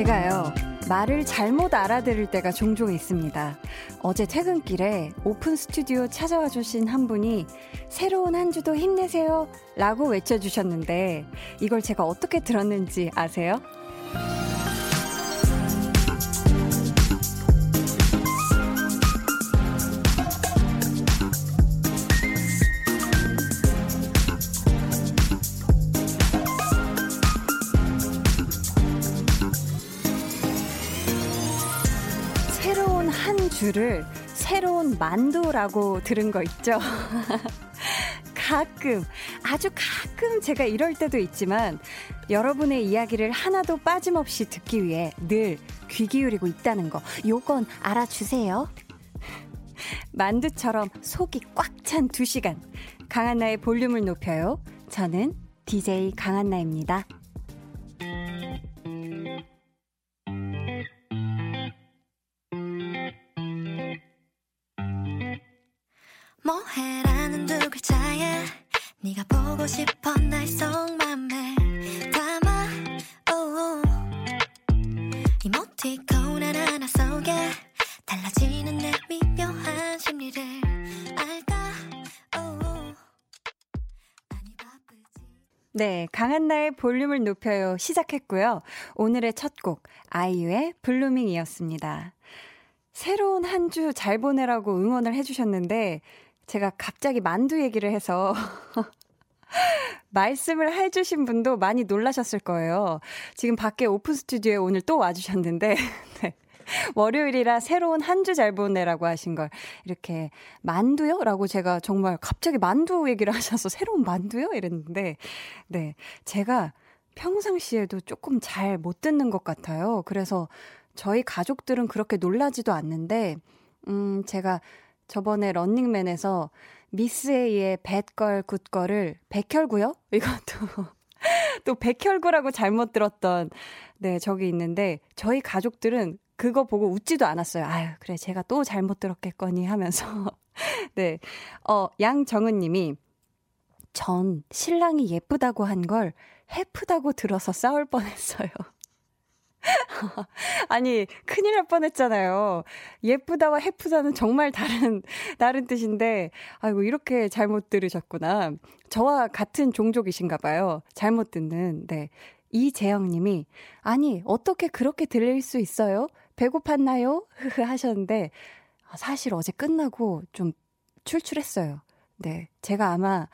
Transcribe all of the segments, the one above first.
제가요, 말을 잘못 알아들을 때가 종종 있습니다. 어제 퇴근길에 오픈 스튜디오 찾아와 주신 한 분이 새로운 한 주도 힘내세요 라고 외쳐주셨는데 이걸 제가 어떻게 들었는지 아세요? 한 주를 새로운 만두라고 들은 거 있죠? 가끔, 아주 가끔 제가 이럴 때도 있지만 여러분의 이야기를 하나도 빠짐없이 듣기 위해 늘 귀 기울이고 있다는 거, 요건 알아주세요. 만두처럼 속이 꽉 찬 두 시간. 강한나의 볼륨을 높여요. 저는 DJ 강한나입니다. 뭐해라는 두 글자에 네가 보고 싶어 날 속맘에 담아. 이모티콘 하나하나 속에 달라지는 내 미묘한 심리를 알까 네, 강한나의 볼륨을 높여요 시작했고요. 오늘의 첫 곡 아이유의 블루밍이었습니다. 새로운 한 주 잘 보내라고 응원을 해주셨는데 제가 갑자기 만두 얘기를 해서 말씀을 해주신 분도 많이 놀라셨을 거예요. 지금 밖에 오픈 스튜디오에 오늘 또 와주셨는데 네. 월요일이라 새로운 한 주 잘 보내라고 하신 걸 이렇게 만두요? 라고 제가 정말 갑자기 만두 얘기를 하셔서 새로운 만두요? 이랬는데 네 제가 평상시에도 조금 잘 못 듣는 것 같아요. 그래서 저희 가족들은 그렇게 놀라지도 않는데 음 제가 저번에 런닝맨에서 미스 A의 배걸 굿걸을 백혈구요? 이것도 또 백혈구라고 잘못 들었던 네 적이 있는데 저희 가족들은 그거 보고 웃지도 않았어요. 아유 그래 제가 또 잘못 들었겠거니 하면서 네 어 양정은님이 전 신랑이 예쁘다고 한 걸 해프다고 들어서 싸울 뻔했어요. 아니, 큰일 날 뻔했잖아요. 예쁘다와 해프다는 정말 다른, 다른 뜻인데, 아이고, 이렇게 잘못 들으셨구나. 저와 같은 종족이신가 봐요. 잘못 듣는, 네. 이재영 님이, 아니, 어떻게 그렇게 들릴 수 있어요? 배고팠나요? 흐흐 하셨는데, 아, 사실 어제 끝나고 좀 출출했어요. 네. 제가 아마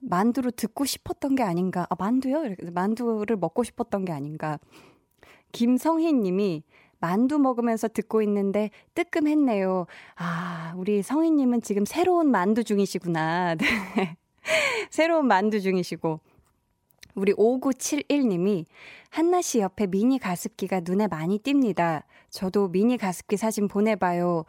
만두로 듣고 싶었던 게 아닌가. 아, 만두요? 이렇게 만두를 먹고 싶었던 게 아닌가. 김성희 님이 만두 먹으면서 듣고 있는데 뜨끔했네요. 아, 우리 성희 님은 지금 새로운 만두 중이시구나. 네. 새로운 만두 중이시고. 우리 5971님이 한나 씨 옆에 미니 가습기가 눈에 많이 띕니다. 저도 미니 가습기 사진 보내봐요.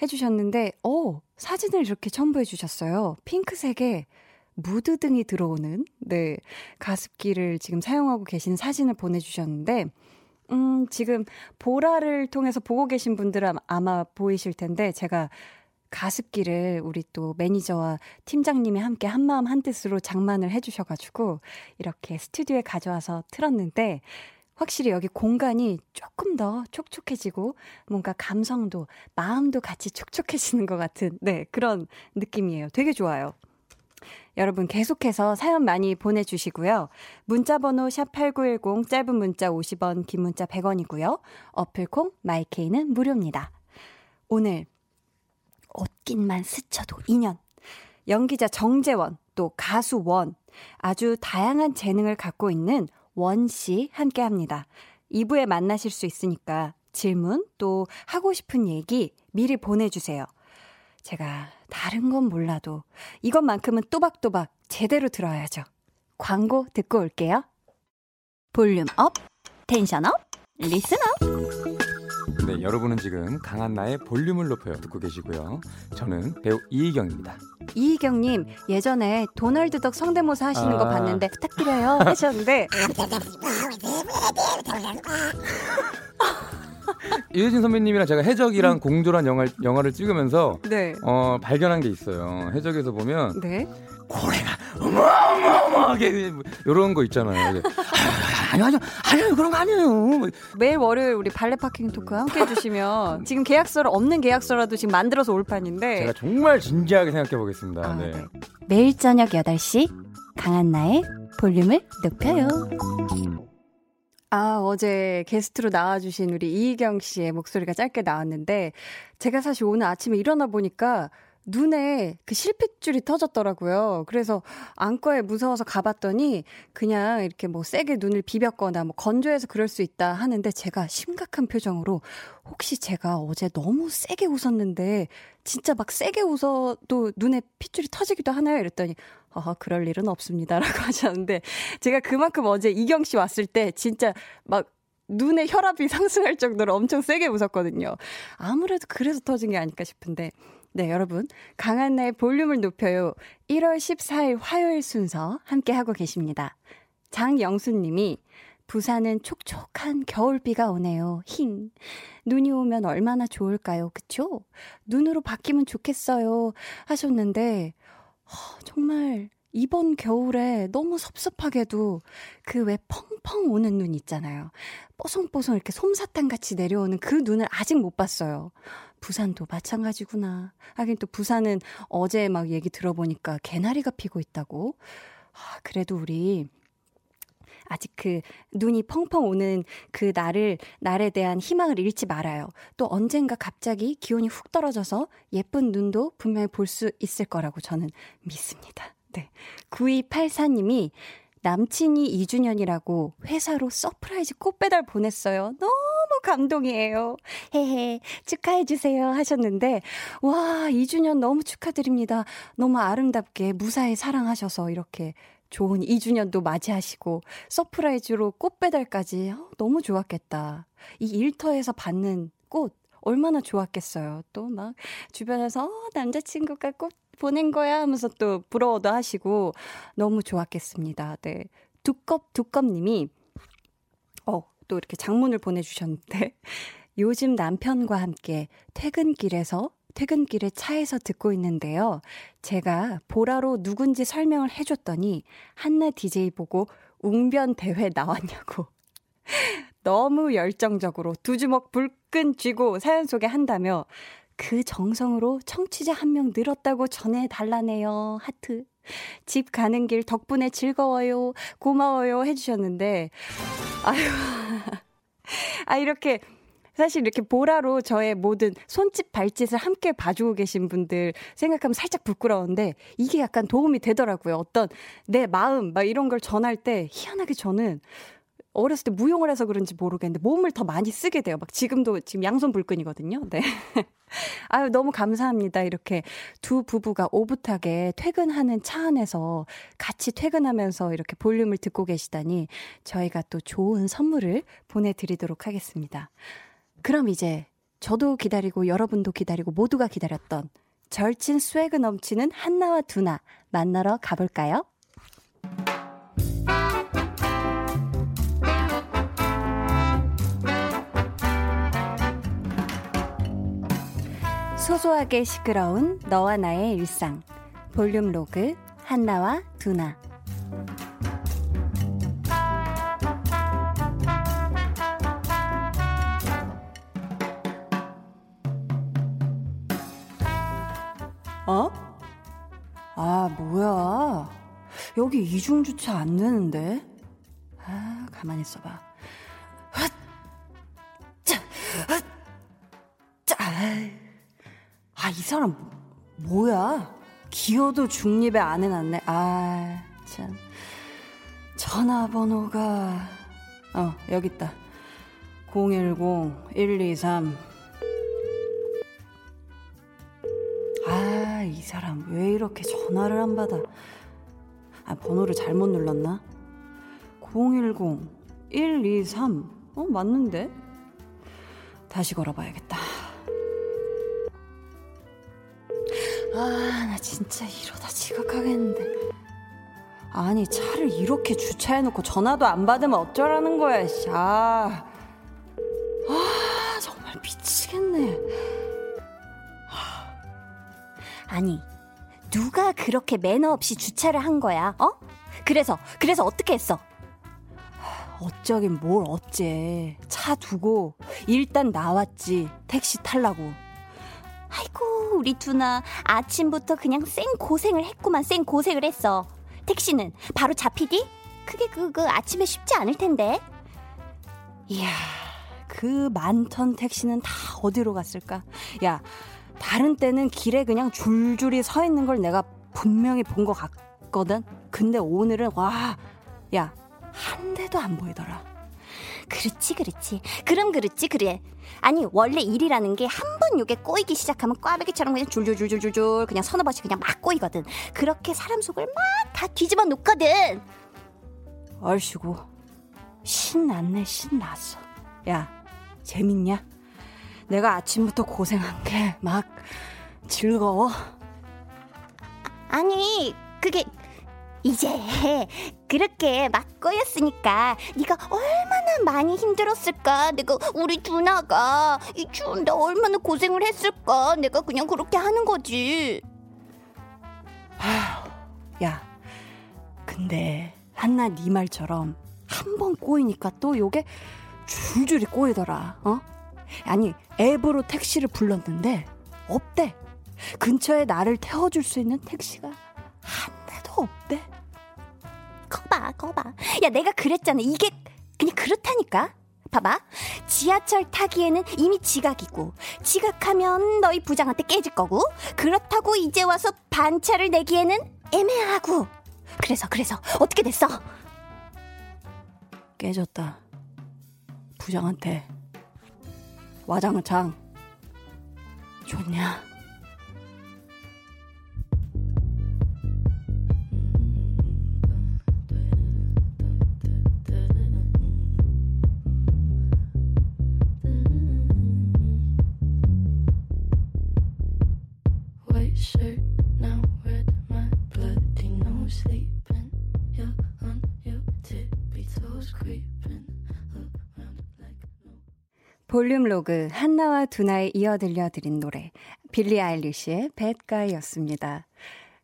해주셨는데, 어, 사진을 이렇게 첨부해 주셨어요. 핑크색에 무드등이 들어오는, 네, 가습기를 지금 사용하고 계신 사진을 보내주셨는데, 음, 지금 보라를 통해서 보고 계신 분들은 아마 보이실 텐데 제가 가습기를 우리 또 매니저와 팀장님이 함께 한마음 한뜻으로 장만을 해주셔가지고 이렇게 스튜디오에 가져와서 틀었는데 확실히 여기 공간이 조금 더 촉촉해지고 뭔가 감성도 마음도 같이 촉촉해지는 것 같은 네 그런 느낌이에요. 되게 좋아요. 여러분 계속해서 사연 많이 보내주시고요. 문자번호 샵8910 짧은 문자 50원 긴 문자 100원이고요. 어플콩 마이케이는 무료입니다. 오늘 옷깃만 스쳐도 인연 연기자 정재원 또 가수 원 아주 다양한 재능을 갖고 있는 원 씨 함께 합니다. 2부에 만나실 수 있으니까 질문 또 하고 싶은 얘기 미리 보내주세요. 제가 다른 건 몰라도 이것만큼은 또박또박 제대로 들어야죠. 광고 듣고 올게요. volume up, tension up, listen up. 네, 여러분은 지금 강한나의 볼륨을 높여요 듣고 계시고요. 저는 배우 이희경입니다. 이희경님 예전에 도널드 덕 성대모사 하시는 거 아. 봤는데 부탁드려요 하셨는데 이효진 선배님이랑 제가 해적이랑 공조란 영화, 영화를 찍으면서 네. 어, 발견한 게 있어요. 해적에서 보면 네. 고래가 어마어마하게 이런 거 있잖아요. 아니요, 아니요, 아니요, 그런 거 아니에요. 매일 월요일 우리 발레 파킹 토크 함께 해주시면 지금 계약서를 없는 계약서라도 지금 만들어서 올 판인데 제가 정말 진지하게 생각해 보겠습니다. 아, 네. 네. 매일 저녁 8시 강한나의 볼륨을 높여요. 아, 어제 게스트로 나와주신 우리 이희경 씨의 목소리가 짧게 나왔는데, 제가 사실 오늘 아침에 일어나 보니까 눈에 그 실핏줄이 터졌더라고요. 그래서 안과에 무서워서 가봤더니 그냥 이렇게 뭐 세게 눈을 비볐거나 뭐 건조해서 그럴 수 있다 하는데 제가 심각한 표정으로 혹시 제가 어제 너무 세게 웃었는데 진짜 막 세게 웃어도 눈에 핏줄이 터지기도 하나요? 이랬더니 아, 그럴 일은 없습니다. 라고 하셨는데 제가 그만큼 어제 이경 씨 왔을 때 진짜 막 눈에 혈압이 상승할 정도로 엄청 세게 웃었거든요. 아무래도 그래서 터진 게 아닐까 싶은데 네, 여러분. 강한 나의 볼륨을 높여요. 1월 14일 화요일 순서 함께하고 계십니다. 장영수님이 부산은 촉촉한 겨울비가 오네요. 힝. 눈이 오면 얼마나 좋을까요? 그쵸? 눈으로 바뀌면 좋겠어요. 하셨는데, 어, 정말 이번 겨울에 너무 섭섭하게도 그 왜 펑펑 오는 눈 있잖아요. 뽀송뽀송 이렇게 솜사탕 같이 내려오는 그 눈을 아직 못 봤어요. 부산도 마찬가지구나. 하긴 또 부산은 어제 막 얘기 들어보니까 개나리가 피고 있다고. 아, 그래도 우리 아직 그 눈이 펑펑 오는 그 날을, 날에 대한 희망을 잃지 말아요. 또 언젠가 갑자기 기온이 훅 떨어져서 예쁜 눈도 분명히 볼 수 있을 거라고 저는 믿습니다. 네. 9284님이 남친이 2주년이라고 회사로 surprise 꽃배달 보냈어요. 너무 감동이에요. 헤헤, 축하해주세요. 하셨는데, 와, 2주년 너무 축하드립니다. 너무 아름답게 무사히 사랑하셔서 이렇게 좋은 2주년도 맞이하시고, surprise로 꽃 배달까지 어, 너무 좋았겠다. 이 일터에서 받는 꽃, 얼마나 좋았겠어요. 또 막 주변에서 어, 남자친구가 꽃 보낸 거야 하면서 또 부러워도 하시고 너무 좋았겠습니다. 네. 두껍 두껍 님이 어, 또 이렇게 장문을 보내 주셨는데 요즘 남편과 함께 퇴근길에서 퇴근길에 차에서 듣고 있는데요. 제가 보라로 누군지 설명을 해줬더니 한나 DJ 보고 웅변 대회 나왔냐고 너무 열정적으로 두 주먹 불끈 쥐고 사연 소개 한다며 그 정성으로 청취자 한 명 늘었다고 전해달라네요. 하트. 집 가는 길 덕분에 즐거워요. 고마워요. 해주셨는데, 아유. 아, 이렇게. 사실 이렇게 보라로 저의 모든 손짓 발짓을 함께 봐주고 계신 분들 생각하면 살짝 부끄러운데 이게 약간 도움이 되더라고요. 어떤 내 마음 막 이런 걸 전할 때 희한하게 저는 어렸을 때 무용을 해서 그런지 모르겠는데 몸을 더 많이 쓰게 돼요. 막 지금도 지금 양손 불끈이거든요. 네. 아유, 너무 감사합니다. 이렇게 두 부부가 오붓하게 퇴근하는 차 안에서 같이 퇴근하면서 이렇게 볼륨을 듣고 계시다니 저희가 또 좋은 선물을 보내드리도록 하겠습니다. 그럼 이제 저도 기다리고 여러분도 기다리고 모두가 기다렸던 절친 스웨그 넘치는 한나와 두나 만나러 가볼까요? 소소하게 시끄러운 너와 나의 일상 볼륨 로그 한나와 두나 여기 이중주차 안 되는데 아 가만히 있어봐! 아, 이 사람 뭐야? 기어도 중립에 안 해놨네. 아, 참. 전화번호가 어, 여기 있다. 010-123 아, 이 사람 왜 이렇게 전화를 안 받아? 아, 번호를 잘못 눌렀나? 010-123 어, 맞는데? 다시 걸어봐야겠다. 아, 나 진짜 이러다 지각하겠는데. 아니, 차를 이렇게 주차해놓고 전화도 안 받으면 어쩌라는 거야, 씨. 아, 아 정말 미치겠네. 아니, 누가 그렇게 매너 없이 주차를 한 거야? 어? 그래서, 그래서 어떻게 했어? 어쩌긴 뭘 어째. 차 두고 일단 나왔지. 택시 탈라고. 아이고, 우리 두나 아침부터 그냥 쌩 고생을 했구만, 쌩 고생을 했어. 택시는 바로 잡히디? 그게 그, 그 아침에 쉽지 않을 텐데. 이야, 그 많던 택시는 다 어디로 갔을까? 야, 다른 때는 길에 그냥 줄줄이 서 있는 걸 내가 분명히 본 것 같거든? 근데 오늘은, 와, 야, 한 대도 안 보이더라. 그렇지, 그렇지. 그럼 그렇지, 그래. 아니, 원래 일이라는 게 한 번 요게 꼬이기 시작하면 꽈배기처럼 그냥 줄줄줄줄줄 그냥 서너 번씩 그냥 막 꼬이거든. 그렇게 사람 속을 막 다 뒤집어 놓거든. 얼씨구, 신났네, 신났어. 야, 재밌냐? 내가 아침부터 고생한 게 막 즐거워. 아니, 그게 이제 그렇게 막 꼬였으니까 네가 얼마나 많이 힘들었을까 내가 우리 두나가 이 추운데 얼마나 고생을 했을까 내가 그냥 그렇게 하는 거지 야, 근데 한나 네 말처럼 한 번 꼬이니까 또 요게 줄줄이 꼬이더라. 어? 아니 앱으로 택시를 불렀는데 없대. 근처에 나를 태워줄 수 있는 택시가 한 대도 없대. 거봐 거봐 야 내가 그랬잖아 이게 그냥 그렇다니까 봐봐 지하철 타기에는 이미 지각이고 지각하면 너희 부장한테 깨질 거고 그렇다고 이제 와서 반차를 내기에는 애매하고 그래서 그래서 어떻게 됐어 깨졌다. 부장한테 와장창 좋냐? 볼륨 로그 한나와 두나에 이어 들려드린 노래 빌리 아일리시의 bad guy였습니다.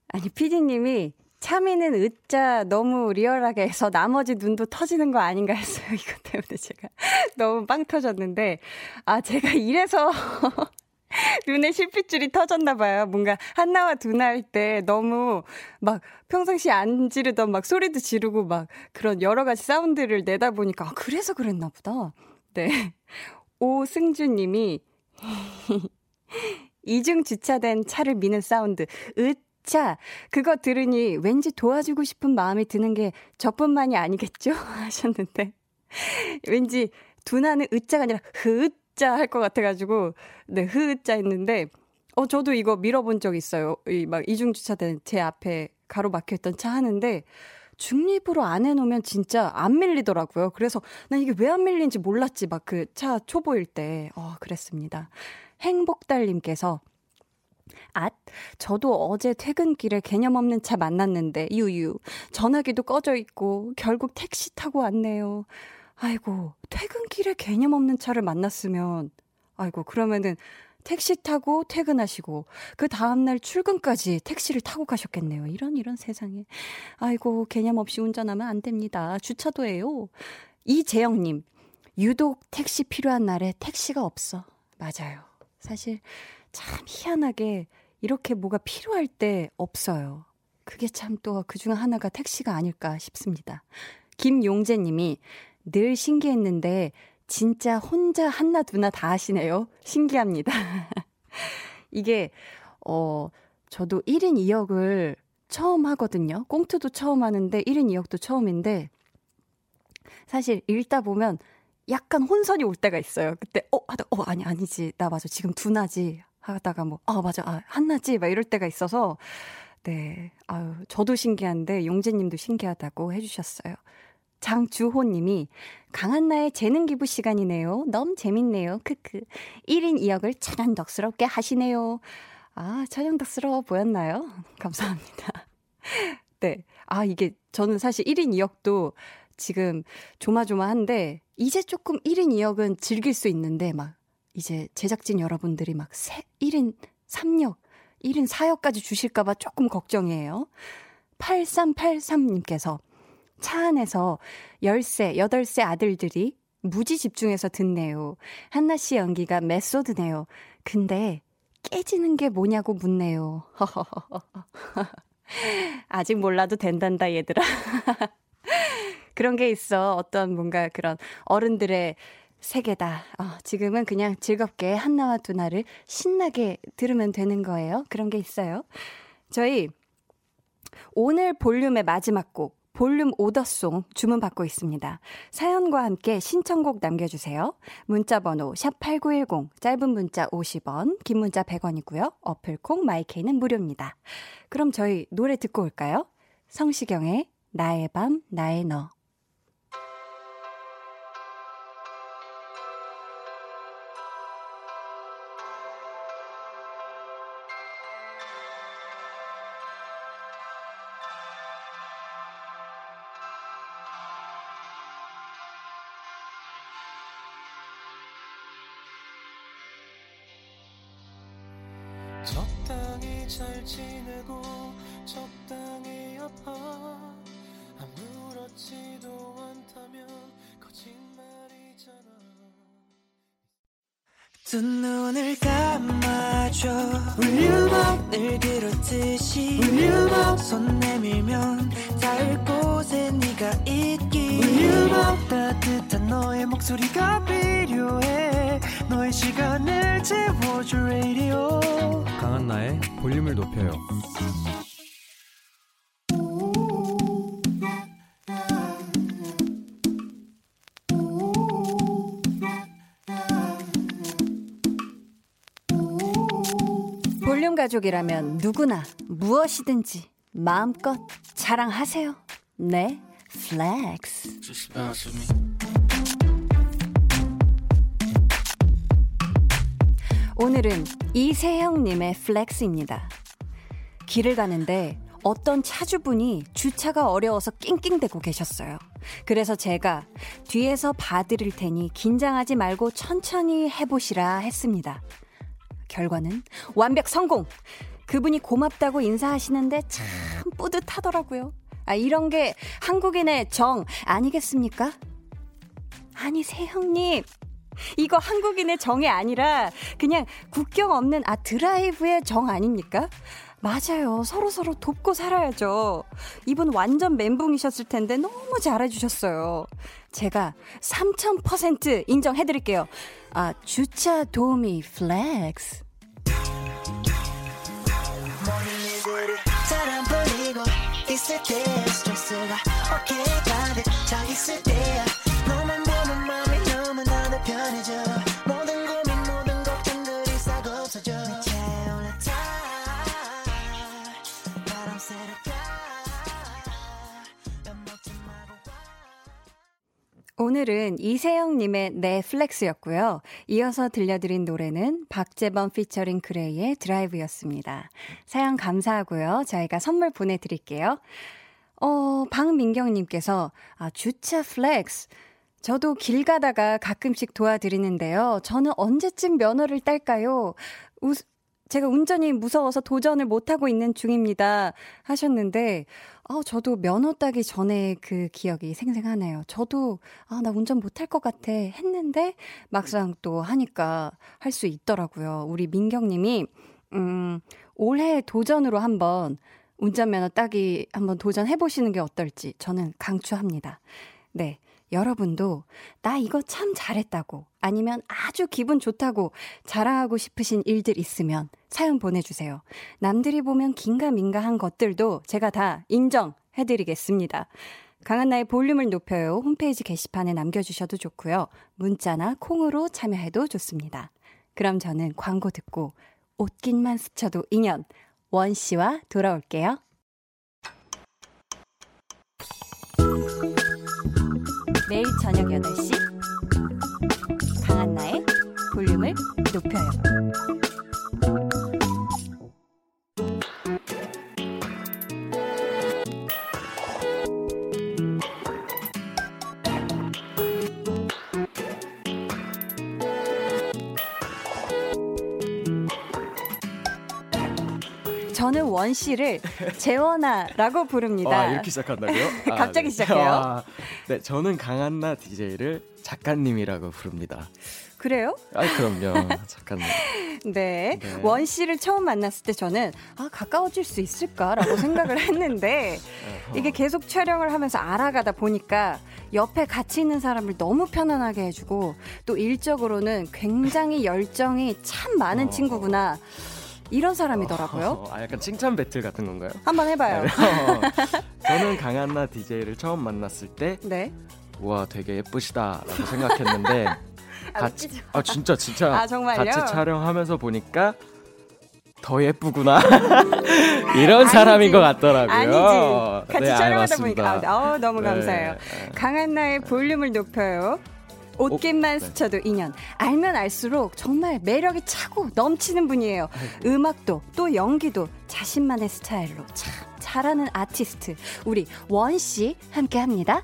아니 피디님이 차미는 으짜 너무 리얼하게 해서 나머지 눈도 터지는 거 아닌가 했어요. 이거 때문에 제가 너무 빵 터졌는데 아 제가 이래서 눈에 실핏줄이 터졌나 봐요. 뭔가 한나와 두나 할 때 너무 막 평상시에 안 지르던 막 소리도 지르고 막 그런 여러 가지 사운드를 내다 보니까 아, 그래서 그랬나 보다. 네. 오승준 님이 이중 주차된 차를 미는 사운드. 으차. 그거 들으니 왠지 도와주고 싶은 마음이 드는 게 저뿐만이 아니겠죠? 하셨는데. 왠지 두나는 으자가 아니라 흐자 할것 같아가지고, 네, 흐자 했는데, 어, 저도 이거 밀어본 적 있어요. 이 막 이중 주차된 제 앞에 가로막혀 있던 차 하는데, 중립으로 안 해놓으면 진짜 안 밀리더라고요. 그래서 난 이게 왜 안 밀리는지 몰랐지. 막 그 차 초보일 때. 어, 그랬습니다. 행복달님께서 앗, 저도 어제 퇴근길에 개념 없는 차 만났는데, 유유. 전화기도 꺼져 있고, 결국 택시 타고 왔네요. 아이고, 퇴근길에 개념 없는 차를 만났으면, 아이고, 그러면은 택시 타고 퇴근하시고, 그 다음 날 출근까지 택시를 타고 가셨겠네요. 이런, 이런 세상에. 아이고, 개념 없이 운전하면 안 됩니다. 주차도예요. 이재영 님, 유독 택시 필요한 날에 택시가 없어. 맞아요. 사실 참 희한하게 이렇게 뭐가 필요할 때 없어요. 그게 참 또 그중 하나가 택시가 아닐까 싶습니다. 김용재 님이 늘 신기했는데 진짜 혼자 한나 두나 다 하시네요. 신기합니다. 이게 어 저도 1인 2역을 처음 하거든요. 꽁트도 처음 하는데 1인 2역도 처음인데 사실 읽다 보면 약간 혼선이 올 때가 있어요. 그때 어 하다 어 아니 아니지 나 맞아 지금 두나지 하다가 뭐 아 맞아 아 한나지 막 이럴 때가 있어서 네 아유 저도 신기한데 용재님도 신기하다고 해주셨어요. 장주호님이 강한나의 재능 기부 시간이네요. 너무 재밌네요. 크크 1인 2역을 찬양덕스럽게 하시네요. 아 찬양덕스러워 보였나요? 감사합니다. 네. 아, 이게 저는 사실 1인 2역도 지금 조마조마한데 이제 조금 1인 2역은 즐길 수 있는데 막 이제 제작진 여러분들이 막 세, 1인 3역, 1인 4역까지 주실까 봐 조금 걱정이에요. 8383님께서 차 안에서 10세, 8세 아들들이 무지 집중해서 듣네요. 한나 씨 연기가 메소드네요. 근데 깨지는 게 뭐냐고 묻네요. 아직 몰라도 된단다, 얘들아. 그런 게 있어. 어떤 뭔가 그런 어른들의 세계다. 어, 지금은 그냥 즐겁게 한나와 두나를 신나게 들으면 되는 거예요. 그런 게 있어요. 저희 오늘 볼륨의 마지막 곡 볼륨 오더송 주문받고 있습니다. 사연과 함께 신청곡 남겨주세요. 문자번호 샵8910, 짧은 문자 50원, 긴 문자 100원이고요. 어플콩, 마이케이는 무료입니다. 그럼 저희 노래 듣고 올까요? 성시경의 나의 밤, 나의 너. 두 눈을 감아줘. 울륨업 늘 그렇듯이 울륨업 손 내밀면 닿을 곳에 네가 있기. 울륨업 따뜻한 너의 목소리가 필요해. 너의 시간을 채워줄 radio. 강한나의 볼륨을 높여요. 가족이라면 누구나 무엇이든지 마음껏 자랑하세요. 네, flex. 오늘은 이세형님의 flex입니다. 길을 가는데 어떤 차주분이 주차가 어려워서 낑낑대고 계셨어요. 그래서 제가 뒤에서 봐드릴 테니 긴장하지 말고 천천히 해보시라 했습니다. 결과는 완벽 성공! 그분이 고맙다고 인사하시는데 참 뿌듯하더라고요. 아, 이런 게 한국인의 정 아니겠습니까? 아니, 세형님. 이거 한국인의 정이 아니라 그냥 국경 없는 아 드라이브의 정 아닙니까? 맞아요. 서로 서로 돕고 살아야죠. 이분 완전 멘붕이셨을 텐데 너무 잘해주셨어요. 제가 3000% 인정해드릴게요. 아, 주차 도우미 플렉스. 있을 때 스트레스가 어깨에 가득 차 있을 때 오늘은 이세영님의 넷플렉스였고요. 이어서 들려드린 노래는 박재범 피처링 그레이의 드라이브였습니다. 사연 감사하고요. 저희가 선물 보내드릴게요. 어, 박민경님께서, 아, 주차 flex. 저도 길 가다가 가끔씩 도와드리는데요. 저는 언제쯤 면허를 딸까요? 우, 제가 운전이 무서워서 도전을 못하고 있는 중입니다. 하셨는데, 어, 저도 면허 따기 전에 그 기억이 생생하네요. 저도, 아, 나 운전 못할 것 같아 했는데, 막상 또 하니까 할 수 있더라고요. 우리 민경님이, 음, 올해 도전으로 한번 운전면허 따기 한번 도전해보시는 게 어떨지 저는 강추합니다. 네. 여러분도 나 이거 참 잘했다고 아니면 아주 기분 좋다고 자랑하고 싶으신 일들 있으면 사연 보내주세요. 남들이 보면 긴가민가한 것들도 제가 다 인정해드리겠습니다. 강한나의 볼륨을 높여요. 홈페이지 게시판에 남겨주셔도 좋고요. 문자나 콩으로 참여해도 좋습니다. 그럼 저는 광고 듣고 옷깃만 스쳐도 인연 원 씨와 돌아올게요. 매일 저녁 8시 강한나의 볼륨을 높여요. 저는 원 씨를 재원아라고 부릅니다. 와, 이렇게 시작한다고요? 아, 갑자기 네. 시작해요? 아, 네, 저는 강한나 DJ를 작가님이라고 부릅니다. 그래요? 아, 그럼요. 작가님. 네. 네. 원 씨를 처음 만났을 때 저는 아, 가까워질 수 있을까라고 생각을 했는데 이게 계속 촬영을 하면서 알아가다 보니까 옆에 같이 있는 사람을 너무 편안하게 해주고 또 일적으로는 굉장히 열정이 참 많은 어. 친구구나. 이런 사람이더라고요. 아, 약간 칭찬 배틀 같은 건가요? 한번 해봐요. 어, 저는 강한나 DJ를 처음 만났을 때 네. 우와 되게 예쁘시다라고 생각했는데 같이 웃기죠. 아 진짜 진짜 아? 같이 촬영하면서 보니까 더 예쁘구나 이런 사람인 것 같더라고요. 아니지. 같이 네, 아, 촬영하다. 보니까 아, 어, 너무 감사해요. 네. 강한나의 볼륨을 높여요. 옷깃만 네. 스쳐도 인연. 알면 알수록 정말 매력이 차고 넘치는 분이에요. 음악도 또 연기도 자신만의 스타일로 참 잘하는 아티스트. 우리 원 씨 함께 합니다.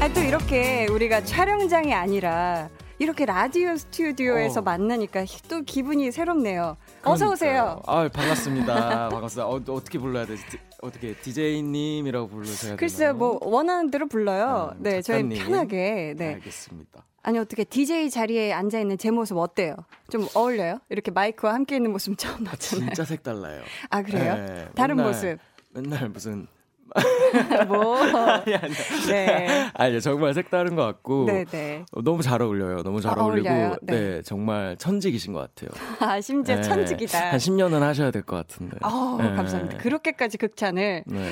아, 또 이렇게 우리가 촬영장이 아니라 이렇게 라디오 스튜디오에서 어. 만나니까 또 기분이 새롭네요. 어서 오세요. 아 반갑습니다. 반갑습니다. 어, 어떻게 불러야 되지? 디- 어떻게 DJ님이라고 불러셔야 글쎄요? 뭐 원하는 대로 불러요. 음, 네, 저희 작가님. 편하게. 네. 알겠습니다. 아니 어떻게 DJ 자리에 앉아 있는 제 모습 어때요? 좀 어울려요? 이렇게 마이크와 함께 있는 모습 처음 아, 봤잖아요. 진짜 색달라요. 아 그래요? 네, 다른 맨날- 모습. 맨날 무슨 뭐? 아니 아니 네. 아니 정말 색다른 것 같고 네, 네. 어, 너무 잘 어울려요. 너무 잘 아, 어울리고? 네. 네. 정말 천직이신 것 같아요. 아 심지어 네, 천직이다. 한 10년은 하셔야 될 것 같은데. 어, 네. 감사합니다. 그렇게까지 극찬을 네.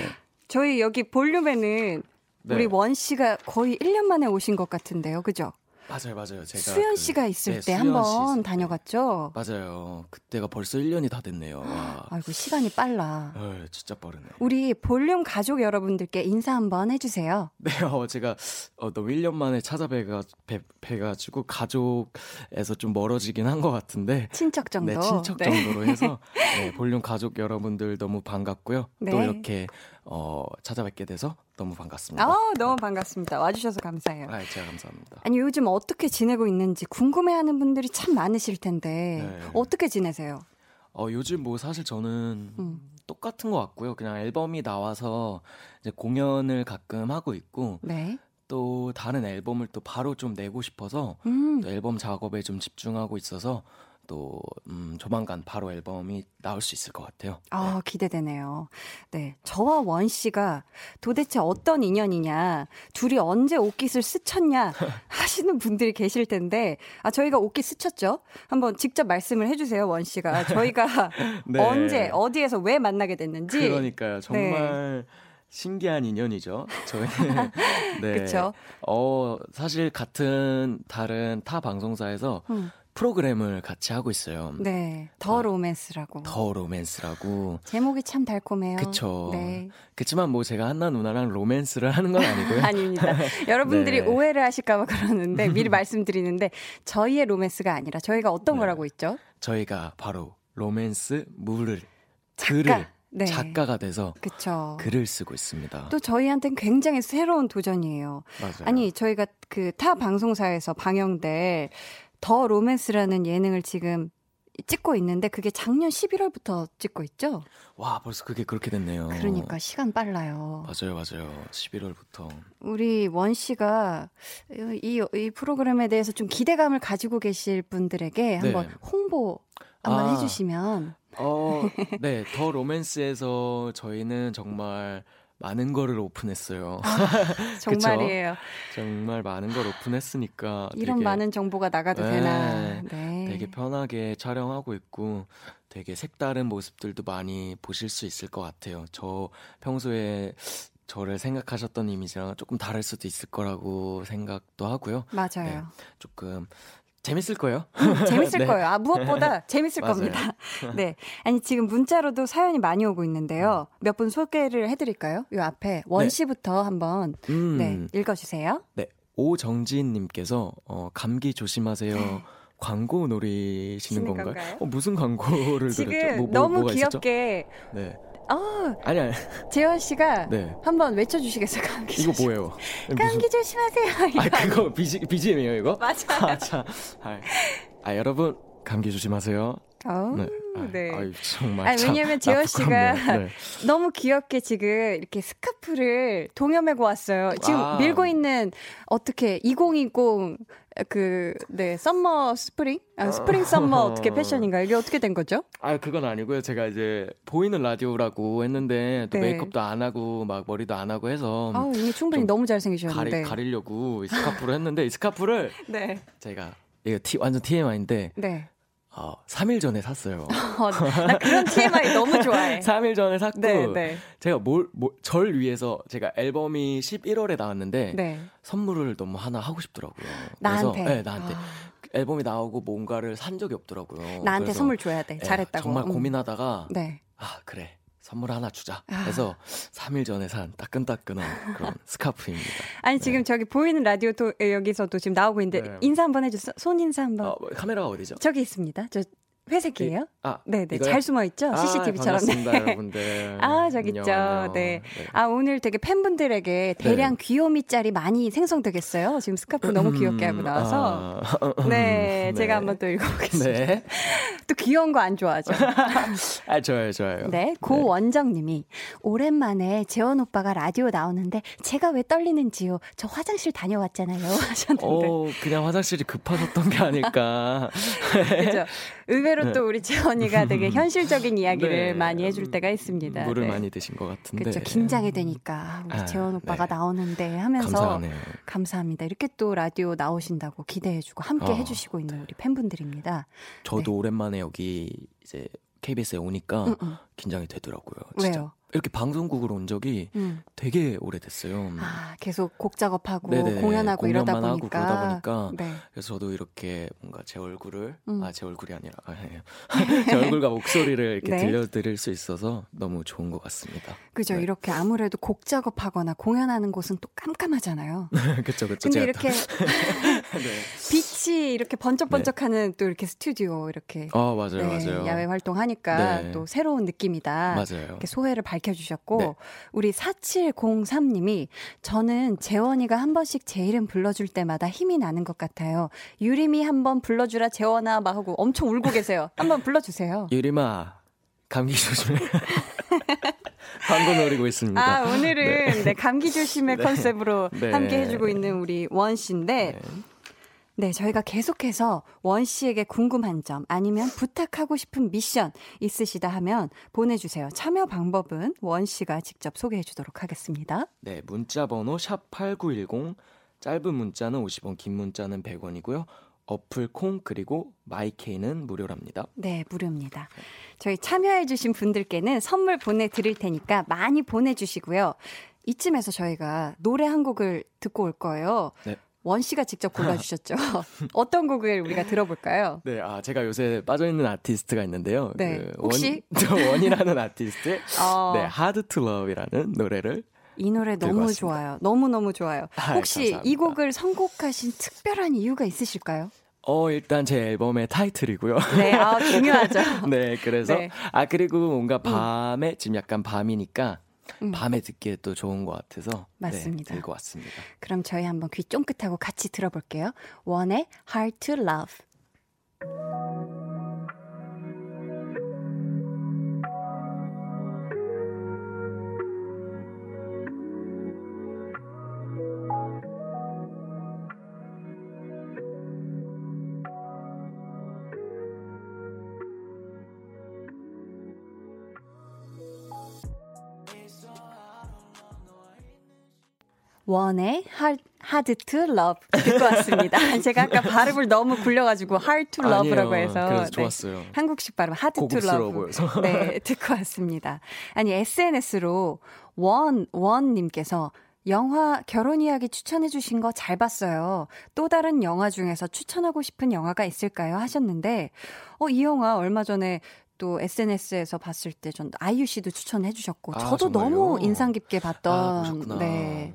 저희 여기 볼륨에는 네. 우리 원 씨가 거의 1년 만에 오신 것 같은데요. 그죠? 맞아요, 맞아요. 제가 수연 그- 씨가 있을 네, 때 한번. 다녀갔죠? 맞아요. 그때가 벌써 1년이 다 됐네요. 와. 아이고 시간이 빨라. 어, 진짜 빠르네. 우리 볼륨 가족 여러분들께 인사 한번 해주세요. 네, 어, 제가 어, 너무 1년 만에 찾아뵈가 뵈, 뵈가지고 가족에서 좀 멀어지긴 한 것 같은데. 친척 정도. 네, 친척 네. 정도로 해서 네, 볼륨 가족 여러분들 너무 반갑고요. 네. 또 이렇게 어, 찾아뵙게 돼서 너무 반갑습니다. 아 너무 반갑습니다. 와주셔서 감사해요. 아, 제가 감사합니다. 아니 요즘 어떻게 지내고 있는지 궁금해하는 분들이 참 많으실 텐데 네. 어떻게 지내세요? 어, 요즘 뭐 사실 저는 음. 똑같은 것 같고요. 그냥 앨범이 나와서 이제 공연을 가끔 하고 있고 네. 또 다른 앨범을 또 바로 좀 내고 싶어서 음. 또 앨범 작업에 좀 집중하고 있어서 또 음, 조만간 바로 앨범이 나올 수 있을 것 같아요. 아 기대되네요. 네, 저와 원 씨가 도대체 어떤 인연이냐, 둘이 언제 옷깃을 스쳤냐 하시는 분들이 계실 텐데, 아 저희가 옷깃 스쳤죠? 한번 직접 말씀을 해주세요, 원 씨가. 저희가 네. 언제 어디에서 왜 만나게 됐는지. 그러니까요. 정말 신기한 인연이죠. 저희는 네. 그쵸? 어, 사실 같은 다른 타 방송사에서 음. 프로그램을 같이 하고 있어요. 네, 더 로맨스라고. 더 로맨스라고. 제목이 참 달콤해요. 그쵸. 네. 그렇지만 뭐 제가 한나 누나랑 로맨스를 하는 건 아니고요. 아닙니다. 여러분들이 네. 오해를 하실까봐 그러는데 미리 말씀드리는데 저희의 로맨스가 아니라 저희가 어떤 네. 거라고 있죠? 저희가 바로 로맨스 물을. 글을 네. 작가가 돼서 그쵸. 글을 쓰고 있습니다. 또 저희한테는 굉장히 새로운 도전이에요. 맞아요. 아니 저희가 그 타 방송사에서 방영될 더 로맨스라는 예능을 지금 찍고 있는데 그게 작년 11월부터 찍고 있죠? 와 벌써 그게 그렇게 됐네요. 그러니까 시간 빨라요. 맞아요, 맞아요. 11월부터. 우리 원 씨가 이, 이 프로그램에 대해서 좀 기대감을 가지고 계실 분들에게 한번 홍보 한번 아. 해주시면. 어, 네, 더 로맨스에서 저희는 정말 많은 거를 오픈했어요. 정말이에요. 정말 많은 걸 오픈했으니까 이런 되게, 많은 정보가 나가도 네, 되나. 네. 되게 편하게 촬영하고 있고 되게 색다른 모습들도 많이 보실 수 있을 것 같아요. 저 평소에 저를 생각하셨던 이미지랑 조금 다를 수도 있을 거라고 생각도 하고요. 맞아요. 네. 조금 재밌을 거예요. 재밌을 네. 거예요. 아, 무엇보다 재밌을. 겁니다. 네. 아니, 지금 문자로도 사연이 많이 오고 있는데요. 몇 분 소개를 해드릴까요? 요 앞에 원 네. 씨부터 한번, 음. 네, 읽어주세요. 네, 오정진님께서 어, 감기 조심하세요. 광고 노리시는 시는 건가요? 건가요? 어, 무슨 광고를 지금 노렸죠? 뭐, 뭐, 너무? 귀엽게 네. 어, 아니 아니. 재현 씨가 네. 한번 외쳐 주시겠어요? 감기 이거 조심. 뭐예요? 감기 조심하세요. 이거 아 그거 BG, BGM이에요 이거? 맞아요. 아, 참. 아, 아 여러분 감기 조심하세요. 아우, 네. 아, 네. 아유, 정말. 아니, 참 왜냐면 재현 씨가. 네. 너무 귀엽게 지금 이렇게 스카프를 동여 매고 왔어요. 지금 아. 밀고 있는 어떻게 2020 그, 네, summer spring? 아, spring summer 어떻게 패션인가요? 이게 어떻게 된 거죠? 아 그건 아니고요. 제가 이제 보이는 라디오라고 했는데 또 네. 메이크업도 안 하고 막 머리도 안 하고 해서 아우, 이미 충분히 좀 너무 가리, 잘생기셨는데. 가리려고 이 스카프를 했는데 이 스카프를 네. 제가 이거 티, 완전 TMI인데 네. 어, 3일 전에 샀어요. 어, 나 그런 TMI 너무 좋아해. 3일 전에 샀고 네, 네. 제가 뭘, 뭘, 절 위해서 제가 앨범이 11월에 나왔는데 네. 선물을 너무 하나 하고 싶더라고요. 나한테. 그래서, 네, 나한테. 아, 앨범이 나오고 뭔가를 산 적이 없더라고요. 나한테 그래서, 선물 줘야 돼. 예, 잘했다고. 정말 음. 고민하다가 네. 아 그래 선물 하나 주자 아. 해서 3일 전에 산 따끈따끈한 그런 스카프입니다. 아니, 지금 저기 보이는 라디오 도, 여기서도 지금 나오고 있는데, 네. 인사 한번 해주세요. 손 인사 한번. 어, 카메라가 어디죠? 저기 있습니다. 저 회색이에요? 아 네네. 이거요? 잘 숨어 있죠? 아, CCTV처럼. 반갑습니다 여러분들. 아, 저기 있죠. 안녕. 네. 아, 오늘 되게 팬분들에게 대량 귀요미 짤이 많이 생성되겠어요. 지금 스카프 너무 귀엽게 하고 나와서. 아, 네, 네. 제가 한번 또 읽어보겠습니다. 네. 또 귀여운 거 안 좋아하죠. 아 좋아요 좋아요. 네, 고원정 님이 오랜만에 재원 오빠가 라디오 나오는데 제가 왜 떨리는지요? 저 화장실 다녀왔잖아요. 하셨는데. 어 그냥 화장실이 급하셨던 게 아닐까. 그죠? 의외로 또 우리 재원이가 되게 현실적인 이야기를 네. 많이 해줄 때가 있습니다. 물을 네. 많이 드신 것 같은데. 그렇죠. 긴장이 되니까 우리 아, 재원 오빠가 네. 나오는데 하면서 감사하네요. 감사합니다. 이렇게 또 라디오 나오신다고 기대해주고 함께 아. 해주시고 있는 우리 팬분들입니다. 저도 오랜만에 여기 이제 KBS에 오니까 네. 음, 음. 긴장이 되더라고요. 진짜. 왜요? 이렇게 방송국으로 온 적이 음. 되게 오래됐어요. 아, 계속 곡 작업하고 네네, 공연하고 이러다 공연만 하고 보니까. 그러다 보니까 네. 그래서 저도 이렇게 뭔가 제 얼굴을 음. 아제 얼굴이 아니라 아, 예. 제 얼굴과 목소리를 이렇게 네. 들려드릴 수 있어서 너무 좋은 것 같습니다. 그죠. 네. 이렇게 아무래도 곡 작업하거나 공연하는 곳은 또 깜깜하잖아요. 그쵸 그쵸. 근데 이렇게 네. 빛이 이렇게 번쩍번쩍하는 또 이렇게 스튜디오 이렇게 아 맞아요 네, 맞아요. 야외 활동하니까 네. 또 새로운 느낌 이다. 맞아요. 소회를 밝혀주셨고 네. 우리 4703님이 저는 재원이가 한 번씩 제 이름 불러줄 때마다 힘이 나는 것 같아요. 유림이 한 번 불러주라 재원아 막 하고 엄청 울고 계세요. 한번 불러주세요. 유림아 감기 조심해. 광고 노리고 있습니다. 아 오늘은 네, 감기 조심의 네. 컨셉으로 네. 함께 해주고 있는 우리 원 씨인데 네. 네, 저희가 계속해서 원 씨에게 궁금한 점 아니면 부탁하고 싶은 미션 있으시다 하면 보내주세요. 참여 방법은 원 씨가 직접 소개해 주도록 하겠습니다. 네, 문자 번호 샵8910 짧은 문자는 50원, 긴 문자는 100원이고요. 어플 콩 그리고 마이케이는 무료랍니다. 네, 무료입니다. 저희 참여해 주신 분들께는 선물 보내 드릴 테니까 많이 보내 주시고요. 이쯤에서 저희가 노래 한 곡을 듣고 올 거예요. 네. 원 씨가 직접 골라주셨죠. 어떤 곡을 우리가 들어볼까요? 네, 아 제가 요새 빠져 있는 아티스트가 있는데요. 네, 그 혹시? 원, 저 원이라는 아티스트의 어, 네, Hard to Love이라는 노래를 이 노래 너무 왔습니다. 좋아요. 너무 너무 좋아요. 아, 혹시 이 감사합니다. 곡을 선곡하신 특별한 이유가 있으실까요? 어 일단 제 앨범의 타이틀이고요. 네, 아, 중요하죠. 네, 그래서 네. 아 그리고 뭔가 밤에 지금 약간 밤이니까 음. 밤에 듣기에 또 좋은 것 같아서 맞습니다. 네, 왔습니다. 그럼 저희 한번 귀 쫑긋하고 같이 들어볼게요. 원의 Hard to Love. 원의 Hard, Hard to Love 듣고 왔습니다. 제가 아까 발음을 너무 굴려가지고 Hard to Love라고. 해서 네. 좋았어요. 한국식 발음 Hard to 고급스러워 Love 보여서. 네 듣고 왔습니다. 아니 SNS로 원 원님께서 영화 결혼 이야기 추천해 주신 거 잘 봤어요. 또 다른 영화 중에서 추천하고 싶은 영화가 있을까요? 하셨는데 어 이 영화 얼마 전에 또 SNS에서 봤을 때 전 아이유 씨도 추천해 주셨고 아, 저도 정말요? 너무 인상 깊게 봤던 아. 네.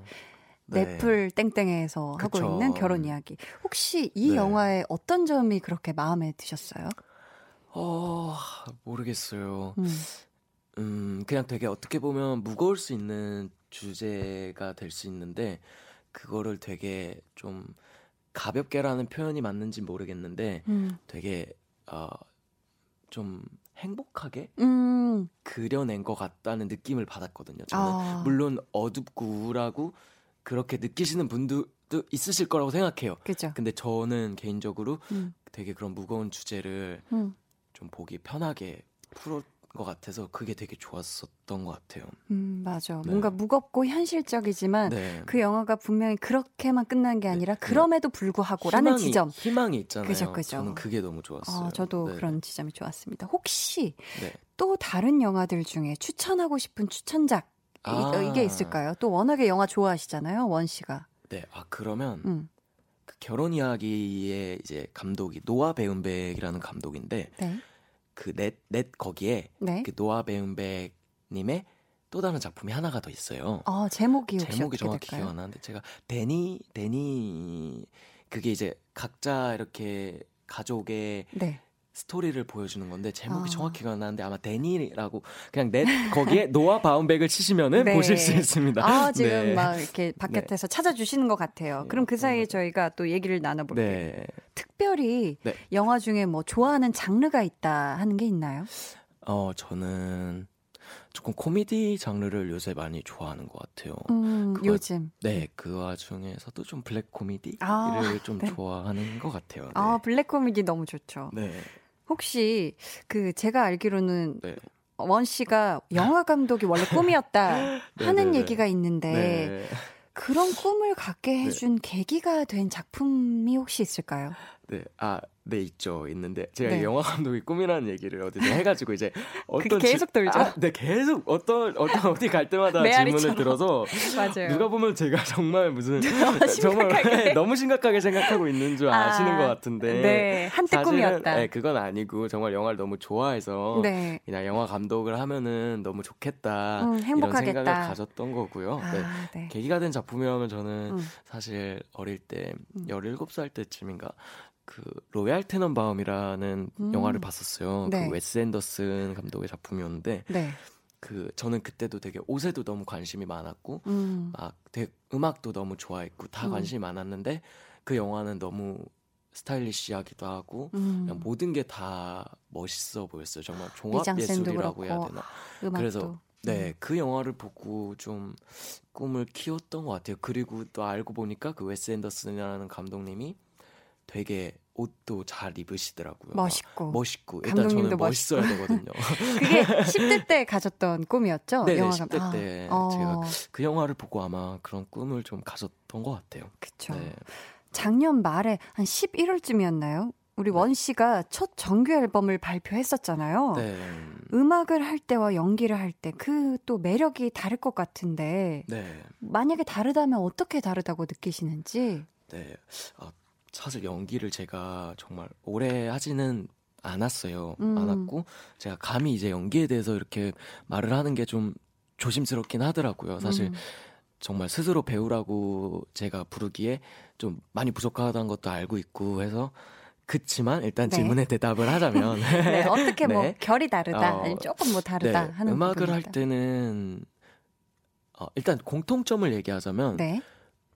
네. 넷플 땡땡에서 하고 그쵸. 있는 결혼 이야기. 혹시 이 네. 영화의 어떤 점이 그렇게 마음에 드셨어요? 어 모르겠어요. 음. 음, 그냥 되게 어떻게 보면 무거울 수 있는 주제가 될 수 있는데 그거를 되게 좀 가볍게라는 표현이 맞는지 모르겠는데 음. 되게 어, 좀 행복하게 음. 그려낸 것 같다는 느낌을 받았거든요. 저는 아. 물론 어둡고 우울하고 그렇게 느끼시는 분들도 있으실 거라고 생각해요. 그죠. 근데 저는 개인적으로 음. 되게 그런 무거운 주제를 음. 좀 보기 편하게 풀은 것 같아서 그게 되게 좋았었던 것 같아요. 음, 맞아. 네. 뭔가 무겁고 현실적이지만 네. 그 영화가 분명히 그렇게만 끝난 게 아니라 그럼에도 불구하고라는 희망이, 지점. 희망이 있잖아요. 그죠, 그죠. 저는 그게 너무 좋았어요. 어, 저도 네. 그런 지점이 좋았습니다. 혹시 네. 또 다른 영화들 중에 추천하고 싶은 추천작 이- 아. 이 게 있을까요? 또 워낙에 영화 좋아하시잖아요, 원 씨가. 네. 아 그러면 음. 그 결혼 이야기의 이제 감독이 노아 베운백이라는 감독인데 네. 그넷넷 거기에 네. 그 노아 베운백님의 또 다른 작품이 하나가 더 있어요. 어, 제목이 혹시 제목이 정확히 될까요? 기억 안 나는데 제가 데니 데니 그게 이제 각자 이렇게 가족의 네. 스토리를 보여주는 건데 제목이 아. 정확히 기억 안 나는데 아마 데니라고 그냥 넷 거기에 노아 바운백을 치시면은 네. 보실 수 있습니다. 아, 지금 네. 막 이렇게 바깥에서 찾아주시는 것 같아요. 네, 그럼 그 사이에. 저희가 또 얘기를 나눠볼게요. 네. 특별히 네. 영화 중에 뭐 좋아하는 장르가 있다 하는 게 있나요? 어 저는 조금 코미디 장르를 요새 많이 좋아하는 것 같아요. 음, 그거- 요즘. 네, 그 와중에서도 좀 블랙 코미디를 아, 좀 네. 좋아하는 것 같아요. 네. 아, 블랙 코미디 너무 좋죠. 네. 혹시 그 제가 알기로는 네. 원 씨가 영화 감독이 원래 꿈이었다 하는 네, 네. 얘기가 있는데 네. 그런 꿈을 갖게 해준 계기가 된 작품이 혹시 있을까요? 네, 아, 네 있죠, 있는데 제가 네. 영화 감독이 꿈이라는 얘기를 어디서 해가지고 이제 어떤 계속 돌죠? 아, 네, 계속 어떤 어떤 어디 갈 때마다. 질문을 들어서 맞아요. 누가 보면 제가 정말 무슨. 정말 너무 심각하게 생각하고 있는 줄 아 시는 아, 것 같은데 네, 한때 사실은, 꿈이었다. 네, 그건 아니고 정말 영화를 너무 좋아해서 네. 그냥 영화 감독을 하면은 너무 좋겠다 음, 이런 행복하겠다. 생각을 가졌던 거고요. 네. 아, 네. 계기가 된 작품이라면 저는 음. 사실 어릴 때 음. 17살 때쯤인가 그 로얄 테넌바움이라는 음. 영화를 봤었어요. 네. 그 웨스 앤더슨 감독의 작품이었는데 네. 그 저는 그때도 되게 옷에도 너무 관심이 많았고 음. 막 되게 음악도 너무 좋아했고 다 음. 관심이 많았는데 그 영화는 너무 스타일리시하기도 하고 음. 그냥 모든 게 다 멋있어 보였어요. 정말 종합 예술이라고 해야 되나? 음악도. 그래서 네, 음. 그 영화를 보고 좀 꿈을 키웠던 것 같아요. 그리고 또 알고 보니까 그 웨스 앤더슨이라는 감독님이 되게 옷도 잘 입으시더라고요. 멋있고. 막 멋있고 일단 감독님도 저는 멋있어야 되거든요. 그게 10대 때 가졌던 꿈이었죠? 네네, 영화 10대 감- 때 아, 제가 어, 그 영화를 보고 아마 그런 꿈을 좀 가졌던 것 같아요. 그쵸. 네. 작년 말에 한 11월쯤이었나요? 우리 원 씨가 첫 정규 앨범을 발표했었잖아요. 네. 음악을 할 때와 연기를 할 때 그 또 매력이 다를 것 같은데 네. 만약에 다르다면 어떻게 다르다고 느끼시는지? 네. 아, 사실 연기를 제가 정말 오래 하지는 않았어요. 음. 않았고 제가 감히 이제 연기에 대해서 이렇게 말을 하는 게 좀 조심스럽긴 하더라고요. 사실 음. 정말 스스로 배우라고 제가 부르기에 좀 많이 부족하다는 것도 알고 있고 해서 그치만 일단 네. 질문에 대답을 하자면 네, 어떻게 뭐 네. 결이 다르다, 어, 아니면 조금 뭐 다르다 네, 하는 음악을 할 부분이 있다. 때는 어, 일단 공통점을 얘기하자면 네.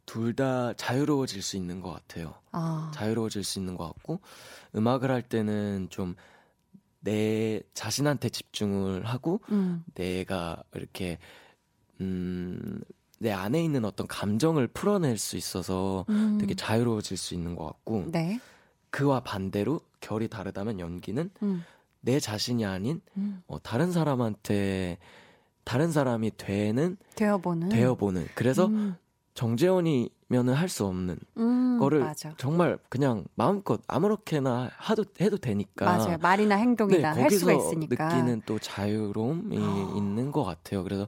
둘 다 자유로워질 수 있는 것 같아요. 아, 자유로워질 수 있는 것 같고 음악을 할 때는 좀 내 자신한테 집중을 하고 음, 내가 이렇게 음, 내 안에 있는 어떤 감정을 풀어낼 수 있어서 음. 되게 자유로워질 수 있는 것 같고 네. 그와 반대로 결이 다르다면 연기는 음, 내 자신이 아닌 음. 어, 다른 사람한테 다른 사람이 되는 되어보는. 되어보는 그래서 음, 정재원이면은 할 수 없는 음, 거를 맞아. 정말 그냥 마음껏 아무렇게나 하도 해도 되니까 맞아요. 말이나 행동이나 네, 할 수가 있으니까. 느끼는 또 자유로움이 아. 있는 것 같아요. 그래서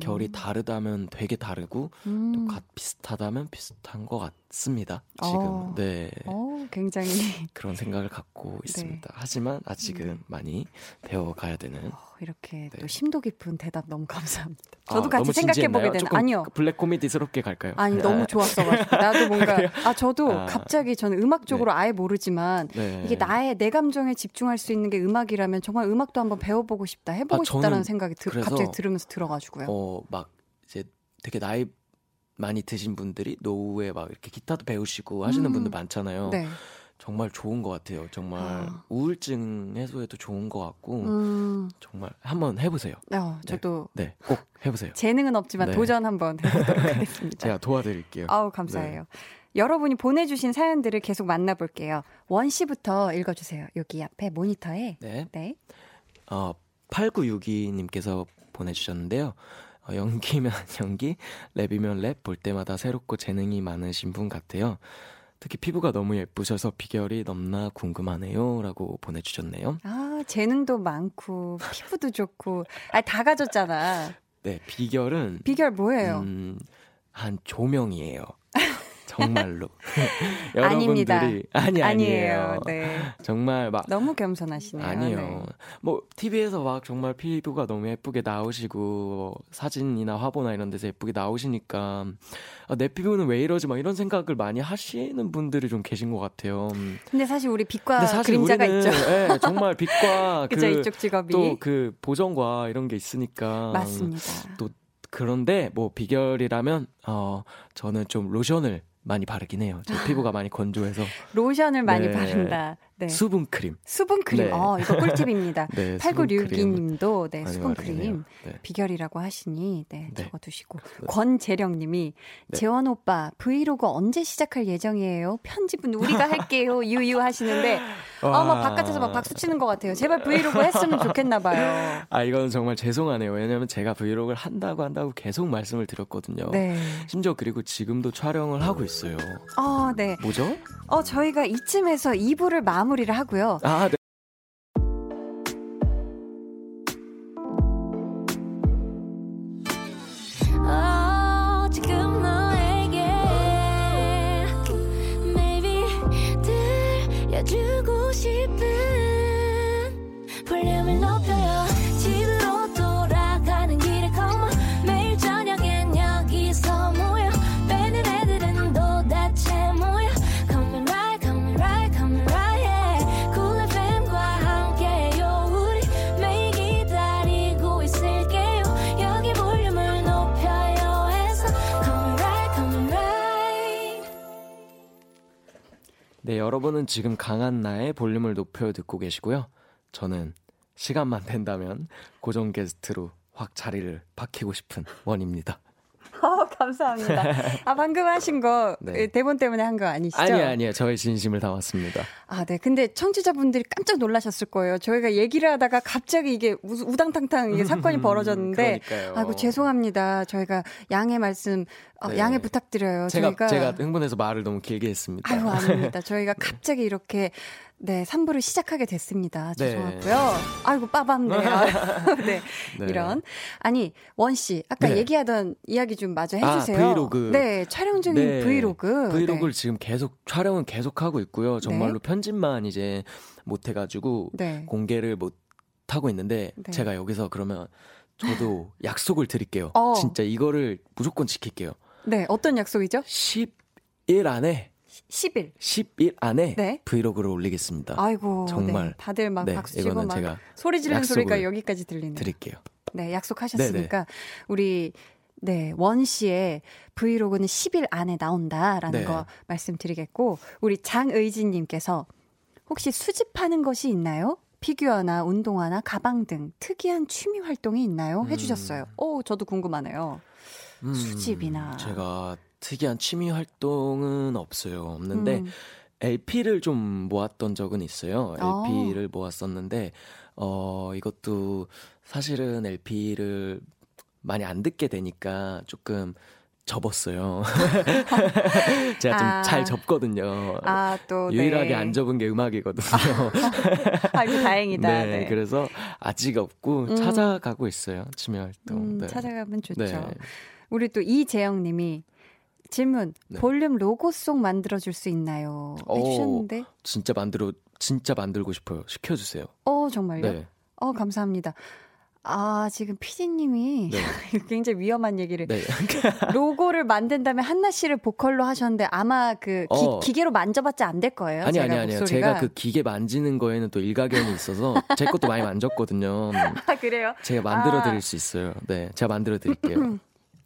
결이 음. 다르다면 되게 다르고 음. 또 가- 비슷하다면 비슷한 것 같습니다. 지금. 어. 네. 어, 굉장히 그런 생각을 갖고 있습니다. 하지만 아직은 음. 많이 배워가야 되는. 어, 이렇게 네. 또 심도 깊은 대답 너무 감사합니다. 아, 저도 같이 너무 생각해 보게? 되는 아니요. 블랙 코미디스럽게 갈까요? 아니 너무 좋았어 가지고 나도 뭔가 아 저도 아. 갑자기 저는 음악 쪽으로 아예 모르지만 네. 이게 나의 내 감정에 집중할 수 있는 게 음악이라면 정말 음악도 한번 배워보고 싶다 해보고 아, 싶다라는 생각이 들, 갑자기 들으면서 들어가지고요. 어, 막 이제 되게 나이 많이 드신 분들이 노후에 막 이렇게 기타도 배우시고 하시는 음. 분들 많잖아요. 네. 정말 좋은 것 같아요. 정말 아. 우울증 해소에도 좋은 것 같고 음, 정말 한번 해보세요. 어, 저도 네, 꼭 해보세요. 재능은 없지만 네. 도전 한번 해보도록 하겠습니다. 제가 도와드릴게요. 아우 감사해요. 여러분이 보내주신 사연들을 계속 만나볼게요. 원 씨부터 읽어주세요. 여기 앞에 모니터에. 네. 네. 어, 8962님께서 보내주셨는데요. 어, 연기면 연기, 랩이면 랩, 볼 때마다 새롭고 재능이 많으신 분 같아요. 특히 피부가 너무 예쁘셔서 비결이 넘나 궁금하네요. 라고 보내주셨네요. 아 재능도 많고 피부도 좋고 아 다 가졌잖아. 네, 비결은, 비결 뭐예요? 음, 한 조명이에요. 정말로. 여러분들이, 아니, 아니에요. 네. 정말 막, 너무 겸손하시네요. 아니요. 네. 뭐 TV에서 막 정말 피부가 너무 예쁘게 나오시고 뭐 사진이나 화보나 이런 데서 예쁘게 나오시니까 아, 내 피부는 왜 이러지 막 이런 생각을 많이 하시는 분들이 좀 계신 것 같아요. 음. 근데 사실 우리 빛과 사실 그림자가 우리는 있죠. 예, 정말 빛과 그 이쪽 직업이 또그 보정과 이런 게 있으니까 맞습니다. 또 그런데 뭐 비결이라면 어 저는 좀 로션을 많이 바르긴 해요. 제 피부가 많이 건조해서 로션을 많이 네. 바른다. 네. 수분 크림. 수분 크림. 네. 어, 이거 꿀팁입니다. 네, 수분 크림 8962님도 네, 수분 크림 해요. 네. 비결이라고 하시니 네, 네. 적어 두시고 권재령 님이 네. 재원 오빠 브이로그 언제 시작할 예정이에요? 편집은 우리가 할게요. 유유 하시는데 어머 와. 바깥에서 막 박수 치는 것 같아요. 제발 브이로그 했으면 좋겠나 봐요. 아, 이건 정말 죄송하네요. 왜냐면 제가 브이로그를 한다고 한다고 계속 말씀을 드렸거든요. 네. 심지어 그리고 지금도 촬영을 하고 있어요. 어, 네. 뭐죠? 어, 저희가 이쯤에서 2부를 마무리 를 하고요. 아, 네. 들려주고 싶은 여러분은 지금 강한 나의 볼륨을 높여 듣고 계시고요. 저는 시간만 된다면 고정 게스트로 확 자리를 박히고 싶은 원입니다. 어, 감사합니다. 아, 방금 하신 거 네. 대본 때문에 한 거 아니시죠? 아니요, 아니요. 저의 진심을 담았습니다. 아, 네. 근데 청취자분들이 깜짝 놀라셨을 거예요. 저희가 얘기를 하다가 갑자기 이게 우- 우당탕탕 이게 사건이 벌어졌는데. 그러니까요. 아이고, 죄송합니다. 저희가 양해 말씀, 어, 네. 양해 부탁드려요. 제가 저희가. 제가 흥분해서 말을 너무 길게 했습니다. 아유, 아닙니다. 저희가 갑자기 이렇게 네, 3부를 시작하게 됐습니다. 네. 죄송하고요. 아이고, 빠밤네. 네. 네. 이런. 아니, 원 씨, 아까 네. 얘기하던 이야기 좀 마저 아, 해주세요. 브이로그. 네, 촬영 중인 네. 브이로그. 브이로그를 네. 지금 계속 촬영은 계속 하고 있고요. 정말로 편집만 이제 못 해가지고 네. 공개를 못 하고 있는데 네. 제가 여기서 그러면 저도 약속을 드릴게요. 어. 진짜 이거를 무조건 지킬게요. 네, 어떤 약속이죠? 10일 안에 10일. 10일 안에 네. 브이로그를 올리겠습니다. 아이고, 정말. 네. 다들 막 네, 박수 치고 막 소리 지르는 소리가 여기까지 들리네요. 드릴게요. 네, 약속하셨으니까 우리 네, 원 씨의 브이로그는 10일 안에 나온다라는 네. 거 말씀드리겠고 우리 장의진 님께서 혹시 수집하는 것이 있나요? 피규어나 운동화나 가방 등 특이한 취미 활동이 있나요? 해 주셨어요. 오, 저도 궁금하네요. 음, 수집이나. 제가 특이한 취미 활동은 없어요. 없는데 음. LP를 좀 모았던 적은 있어요. 아. LP를 모았었는데 어 이것도 사실은 LP를 많이 안 듣게 되니까 조금 접었어요. 제가 좀 아. 잘 접거든요. 아, 또 유일하게 네. 안 접은 게 음악이거든요. 아이고 다행이다. 네, 네. 그래서 아직 없고 음. 찾아가고 있어요. 취미 활동. 음, 네. 찾아가면 좋죠. 네. 우리 또 이재영 님이 질문. 네. 볼륨 로고송 만들어 줄 수 있나요? 오. 해주셨는데. 진짜 만들어 진짜 만들고 싶어요. 시켜 주세요. 어, 정말요? 네. 어, 감사합니다. 아, 지금 피디님이 네. 굉장히 위험한 얘기를. 네. 로고를 만든 다음에 한나 씨를 보컬로 하셨는데 아마 그 기, 어. 기계로 만져봤자 안 될 거예요. 아니 제가 아니 아니요. 제가 그 기계 만지는 거에는 또 일가견이 있어서 제 것도 많이 만졌거든요. 아, 그래요? 제가 만들어 아. 드릴 수 있어요. 네. 제가 만들어 드릴게요.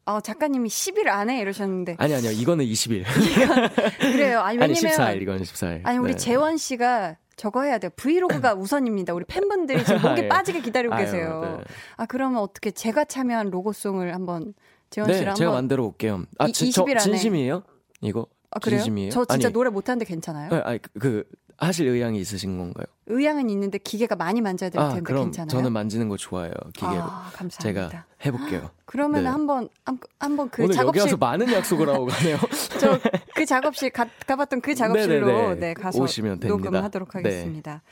어, 작가님이 10일 안에 이러셨는데. 아니 아니요. 이거는 20일. 그래요. 아니, 아니 왜냐면. 14일 이거는 14일. 아니, 우리 네. 재원 씨가 저거 해야 돼요. 브이로그가 우선입니다. 우리 팬분들이 지금 목이 예. 빠지게 기다리고 아유, 계세요. 네. 아, 그러면 어떻게 제가 참여한 로고송을 한번 재원 네, 씨랑 제가 한번. 만들어 올게요. 아, 이- 지, 저 20일 안에. 진심이에요? 이거? 아, 그래요? 진심이에요? 저 진짜 아니, 노래 못하는데 괜찮아요? 네, 아니 그, 그 하실 의향이 있으신 건가요? 의향은 있는데 기계가 많이 만져야 될 아, 텐데 그럼 괜찮아요? 저는 만지는 거 좋아해요. 기계로. 아, 감사합니다. 제가 해볼게요. 그러면 네. 한번 한- 한번 그 오늘 작업실 와서 많은 약속을 하고 가네요. 저 그 작업실 가, 가봤던 그 작업실로 네네네. 네, 가서 오시면 됩니다. 녹음하도록 네. 하겠습니다.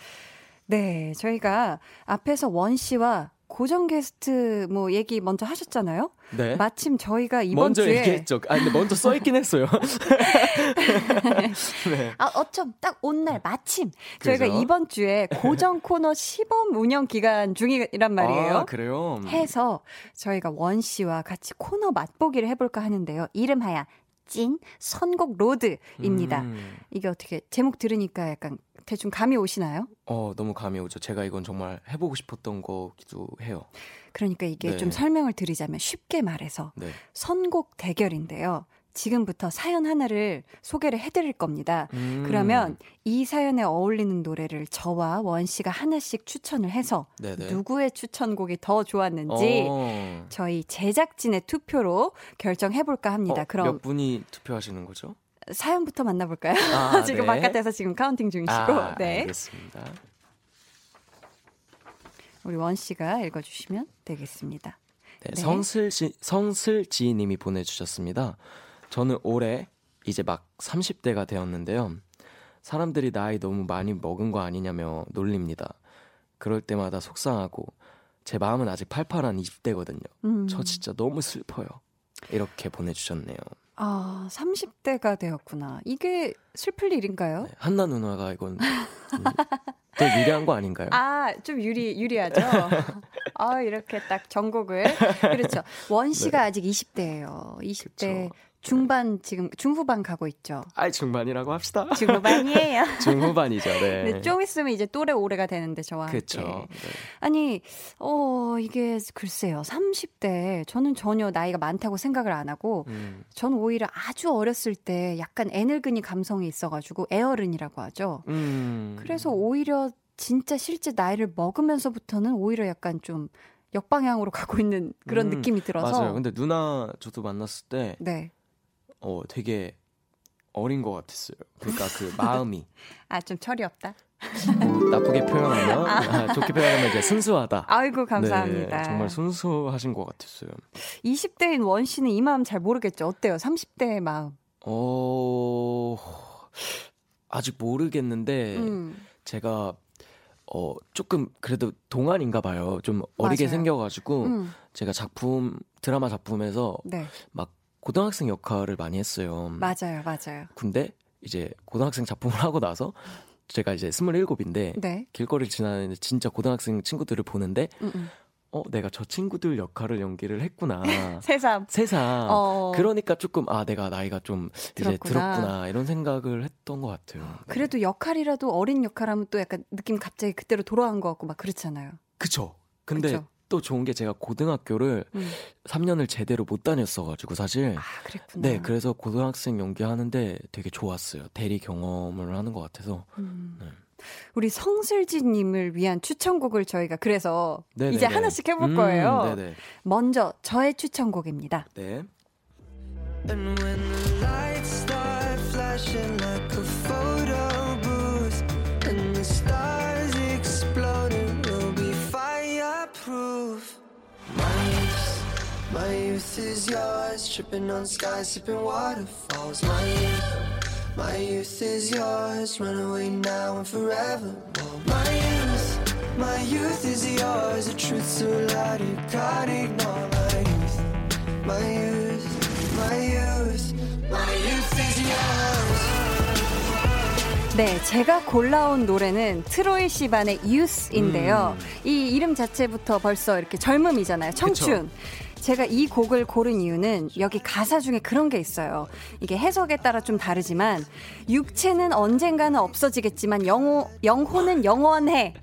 네. 저희가 앞에서 원 씨와 고정 게스트 뭐 얘기 먼저 하셨잖아요. 네. 마침 저희가 이번 먼저 주에 얘기했죠. 아 근데 먼저 써 있긴 했어요. 네. 아, 어쩜 딱 온 날 마침 저희가 그죠? 이번 주에 고정 코너 시범 운영 기간 중이란 말이에요. 아, 그래요? 해서 저희가 원 씨와 같이 코너 맛보기를 해볼까 하는데요. 이름하야 찐 선곡 로드입니다. 음. 이게 어떻게 제목 들으니까 약간 대충 감이 오시나요? 어, 너무 감이 오죠. 제가 이건 정말 해보고 싶었던 거기도 해요. 그러니까 이게 네. 좀 설명을 드리자면 쉽게 말해서 네. 선곡 대결인데요. 지금부터 사연 하나를 소개를 해드릴 겁니다. 음. 그러면 이 사연에 어울리는 노래를 저와 원 씨가 하나씩 추천을 해서 네네. 누구의 추천곡이 더 좋았는지 어. 저희 제작진의 투표로 결정해볼까 합니다. 어, 그럼 몇 분이 투표하시는 거죠? 사연부터 만나볼까요? 아, 지금 네. 바깥에서 지금 counting 중이시고 아, 네 알겠습니다. 우리 원 씨가 읽어주시면 되겠습니다. 네, 네. 성슬지, 성슬지님이 보내주셨습니다. 저는 올해 이제 막 30대가 되었는데요. 사람들이 나이 너무 많이 먹은 거 아니냐며 놀립니다. 그럴 때마다 속상하고 제 마음은 아직 팔팔한 20대거든요. 음. 저 진짜 너무 슬퍼요. 이렇게 보내주셨네요. 아 30대가 되었구나. 이게 슬플 일인가요? 네, 한나 누나가 이건 음, 더 유리한 거 아닌가요? 아, 좀 유리, 유리하죠? 아, 이렇게 딱 전곡을. 그렇죠. 원 씨가 아직 20대예요. 20대 네. 그쵸. 중반, 지금 중후반 가고 있죠. 아이 중반이라고 합시다. 중후반이에요. 중후반이죠. 네. 근데 좀 있으면 이제 또래 오래가 되는데 저와 그렇죠. 함께. 아니, 어, 이게 글쎄요. 30대 저는 전혀 나이가 많다고 생각을 안 하고 음, 전 오히려 아주 어렸을 때 약간 애늙은이 감성이 있어 가지고 애어른이라고 하죠. 음. 그래서 오히려 진짜 실제 나이를 먹으면서부터는 오히려 약간 좀 역방향으로 가고 있는 그런 음, 느낌이 들어서 맞아요. 근데 누나 저도 만났을 때 네. 어, 되게 어린 것 같았어요. 그러니까 그 마음이 아 좀 철이 없다. 뭐 나쁘게 표현하면 아, 좋게 표현하면 이제 순수하다. 아이고 감사합니다. 네, 정말 순수하신 것 같았어요. 20대인 원 씨는 이 마음 잘 모르겠죠. 어때요? 30대의 마음. 어 아직 모르겠는데 음. 제가 어 조금 그래도 동안인가 봐요. 좀 어리게 맞아요. 생겨가지고 음. 제가 작품 드라마 작품에서 네. 막 고등학생 역할을 많이 했어요. 맞아요. 맞아요. 근데 이제 고등학생 작품을 하고 나서 제가 이제 27인데 네. 길거리를 지나는데 진짜 고등학생 친구들을 보는데 음, 음. 어 내가 저 친구들 역할을 연기를 했구나. 새삼. 세상 어. 그러니까 조금 아 내가 나이가 좀 이제 들었구나. 들었구나 이런 생각을 했던 것 같아요. 네. 그래도 역할이라도 어린 역할하면 또 약간 느낌 갑자기 그때로 돌아간 것 같고 막 그렇잖아요. 그쵸. 근데 그쵸? 또 좋은 게 제가 고등학교를 음. 3년을 제대로 못 다녔어가지고 사실 아 그랬구나. 네 그래서 고등학생 연기하는데 되게 좋았어요. 대리 경험을 하는 것 같아서 음. 네. 우리 성슬지님을 위한 추천곡을 저희가 그래서 네네네. 이제 하나씩 해볼 음, 거예요. 네네. 먼저 저의 추천곡입니다. 네. And when the lights start flashing like a photo my youth is yours, tripping on skies, sipping waterfalls. My youth, my youth is yours, run away now and forever. My youth, my youth is yours, the truth so loud you can't ignore. My youth, my youth, my youth, my 네, 제가 골라온 노래는 트로이 시반의 유스인데요. 이 이름 자체부터 벌써 이렇게 젊음이잖아요. 청춘. 제가 이 곡을 고른 이유는 여기 가사 중에 그런 게 있어요. 이게 해석에 따라 좀 다르지만 육체는 언젠가는 없어지겠지만 영호, 영혼은 영원해.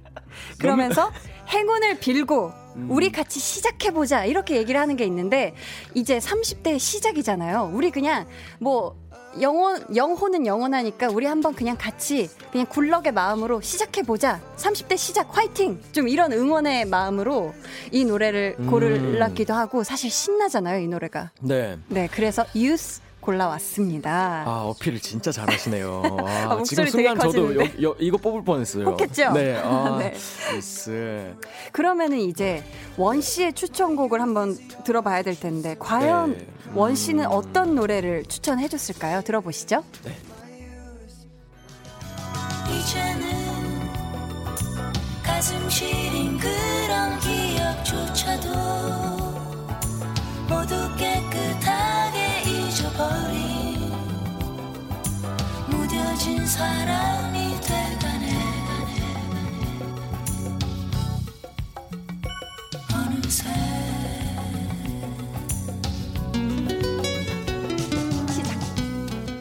그러면서 행운을 빌고 우리 같이 시작해보자. 이렇게 얘기를 하는 게 있는데 이제 30대 시작이잖아요. 우리 그냥 뭐 영혼, 영혼은 영원하니까 우리 한번 그냥 같이 그냥 굴럭의 마음으로 시작해보자. 30대 시작 화이팅! 좀 이런 응원의 마음으로 이 노래를 음. 고르기도 하고 사실 신나잖아요, 이 노래가. 네. 네, 그래서 유스 골라왔습니다. 아 어필을 진짜 잘하시네요. 아, 아, 지금 순간 저도. 여, 여, 이거 뽑을 뻔했어요. 혹했죠? 네. 아, 네. Yes. 그러면은 이제 원 씨의 추천곡을 한번 들어봐야 될 텐데 과연 네. 원 씨는 어떤 노래를 추천해 줬을까요? 들어보시죠. 이제는 가슴 시린 그런 기억조차도 모두 깨끗하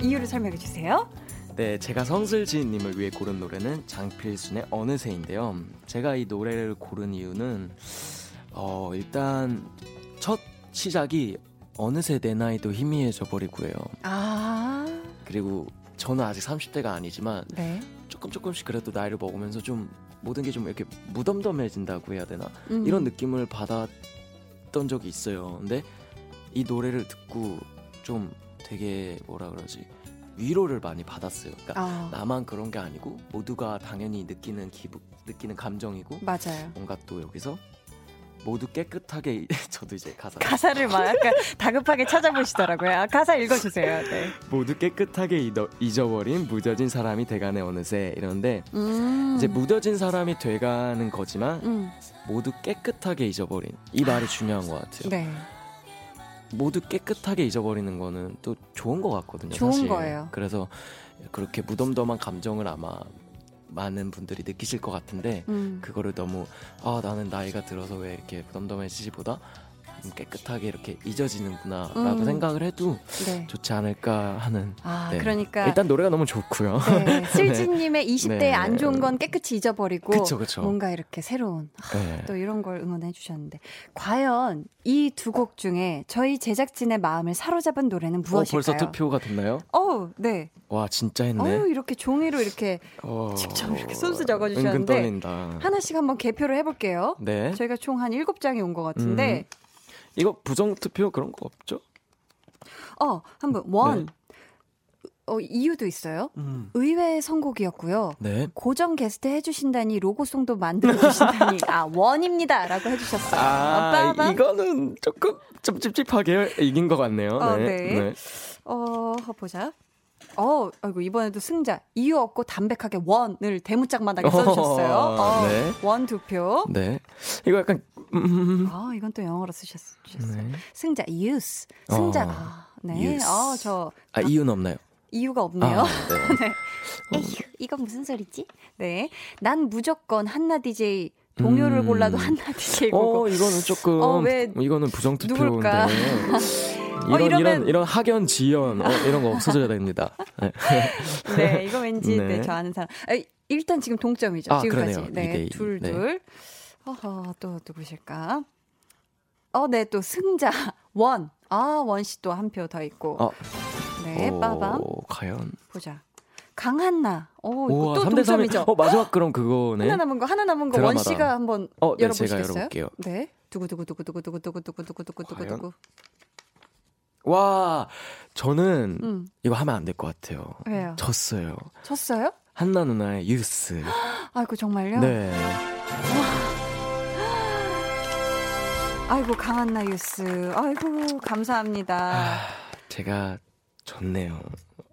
이 설명해 주세요. 네, 제가 성슬지님을 위해 고른 노래는 장필순의 어느새인데요. 제가 이 노래를 고른 이유는 어, 일단 첫 시작이 어느새 내 나이도 희미해져 버리고요. 아, 그리고 저는 아직 30대가 아니지만 네. 조금 조금씩 그래도 나이를 먹으면서 좀 모든 게 좀 이렇게 무덤덤해진다고 해야 되나 음. 이런 느낌을 받았던 적이 있어요. 근데 이 노래를 듣고 좀 되게 뭐라 그러지 위로를 많이 받았어요. 그러니까 아, 나만 그런 게 아니고 모두가 당연히 느끼는 기분, 느끼는 감정이고 맞아요. 뭔가 또 여기서 모두 깨끗하게 저도 이제 가사 가사를 막 약간 다급하게 찾아보시더라고요. 아, 가사 읽어주세요. 네. 모두 깨끗하게 잊어, 잊어버린 무뎌진 사람이 돼가네 어느새 이런데 음. 이제 무뎌진 사람이 돼가는 거지만 음. 모두 깨끗하게 잊어버린 이 말이 중요한 것 같아요. 네. 모두 깨끗하게 잊어버리는 거는 또 좋은 것 같거든요. 좋은 사실. 거예요. 그래서 그렇게 무덤덤한 감정을 아마 많은 분들이 느끼실 것 같은데 음. 그거를 너무 아 나는 나이가 들어서 왜 이렇게 무덤덤해지지보다 음, 깨끗하게 이렇게 잊어지는구나라고 음. 생각을 해도 네. 좋지 않을까 하는. 아, 네. 그러니까 일단 노래가 너무 좋고요. 네, 슬지님의 20대 네. 안 좋은 건 깨끗이 잊어버리고 그쵸, 그쵸. 뭔가 이렇게 새로운 아, 네. 또 이런 걸 응원해 주셨는데 과연 이 두 곡 중에 저희 제작진의 마음을 사로잡은 노래는 어, 무엇일까요? 벌써 투표가 됐나요? 어우, 네. 와 진짜 했네. 어우, 이렇게 종이로 이렇게 어, 직접 이렇게 은근 적어주셨는데. 하나씩 한번 개표를 해볼게요. 네. 저희가 총 한 7장이 온 것 같은데 이거 부정 투표 그런 거 없죠? 어, 한번 원. 네. 어, 이유도 있어요. 음. 의외의 선곡이었고요. 네. 고정 게스트 해주신다니 로고송도 만들어주신다니 아 원입니다라고 해주셨어요. 아, 빠밤. 이거는 조금 좀 찝찝하게 이긴 것 같네요. 어, 네. 네. 어 보자. 어, 아이고 이번에도 승자 이유 없고 담백하게 원을 대문짝만하게 써주셨어요. 어, 네. 원 두 표. 네. 이거 약간 음. 아 이건 또 영어로 쓰셨, 주셨어요. 네. 승자 use 승자. 어, 아, 네. use. 아저아 이유는 없나요? 이유가 없네요. 아, 네. 에휴, 이건 무슨 소리지? 네. 난 무조건 한나 DJ 동요를 음. 골라도 한나 DJ 보고. 어 이거는 조금 어, 왜 이거는 부정 투표인데. 누굴까? 이런 이러면- 이런 이런 학연 지연 어, 이런 거 없어져야 됩니다. 네. 네, 이거 왠지 네. 네. 저 아는 사람. 아, 일단 지금 동점이죠. 아, 지금까지. 그러네요. 네. 둘 네. 둘. 어허, 또 누구실까? 어, 네, 또 승자 원. 아, 원 씨 또 한 표 더 있고. 어. 네, 오, 빠밤. 과연. 보자. 강한나. 오, 이거 또 3대 3이 동점이죠. 어 마지막 그럼 그거네. 하나 남은 거 하나 남은 거 원. 씨가 한번 어, 네, 열어보시겠어요? 네. 두구 두구 두구 두구 두구 두구 두구 두구 두구 두구 과연? 두구. 와, 저는 음. 이거 하면 안 될 것 같아요. 왜요? 졌어요. 쳤어요? 한나 누나의 유스. 아이고 정말요? 네. 아이고 강한나 유스. 아이고 감사합니다. 제가 졌네요.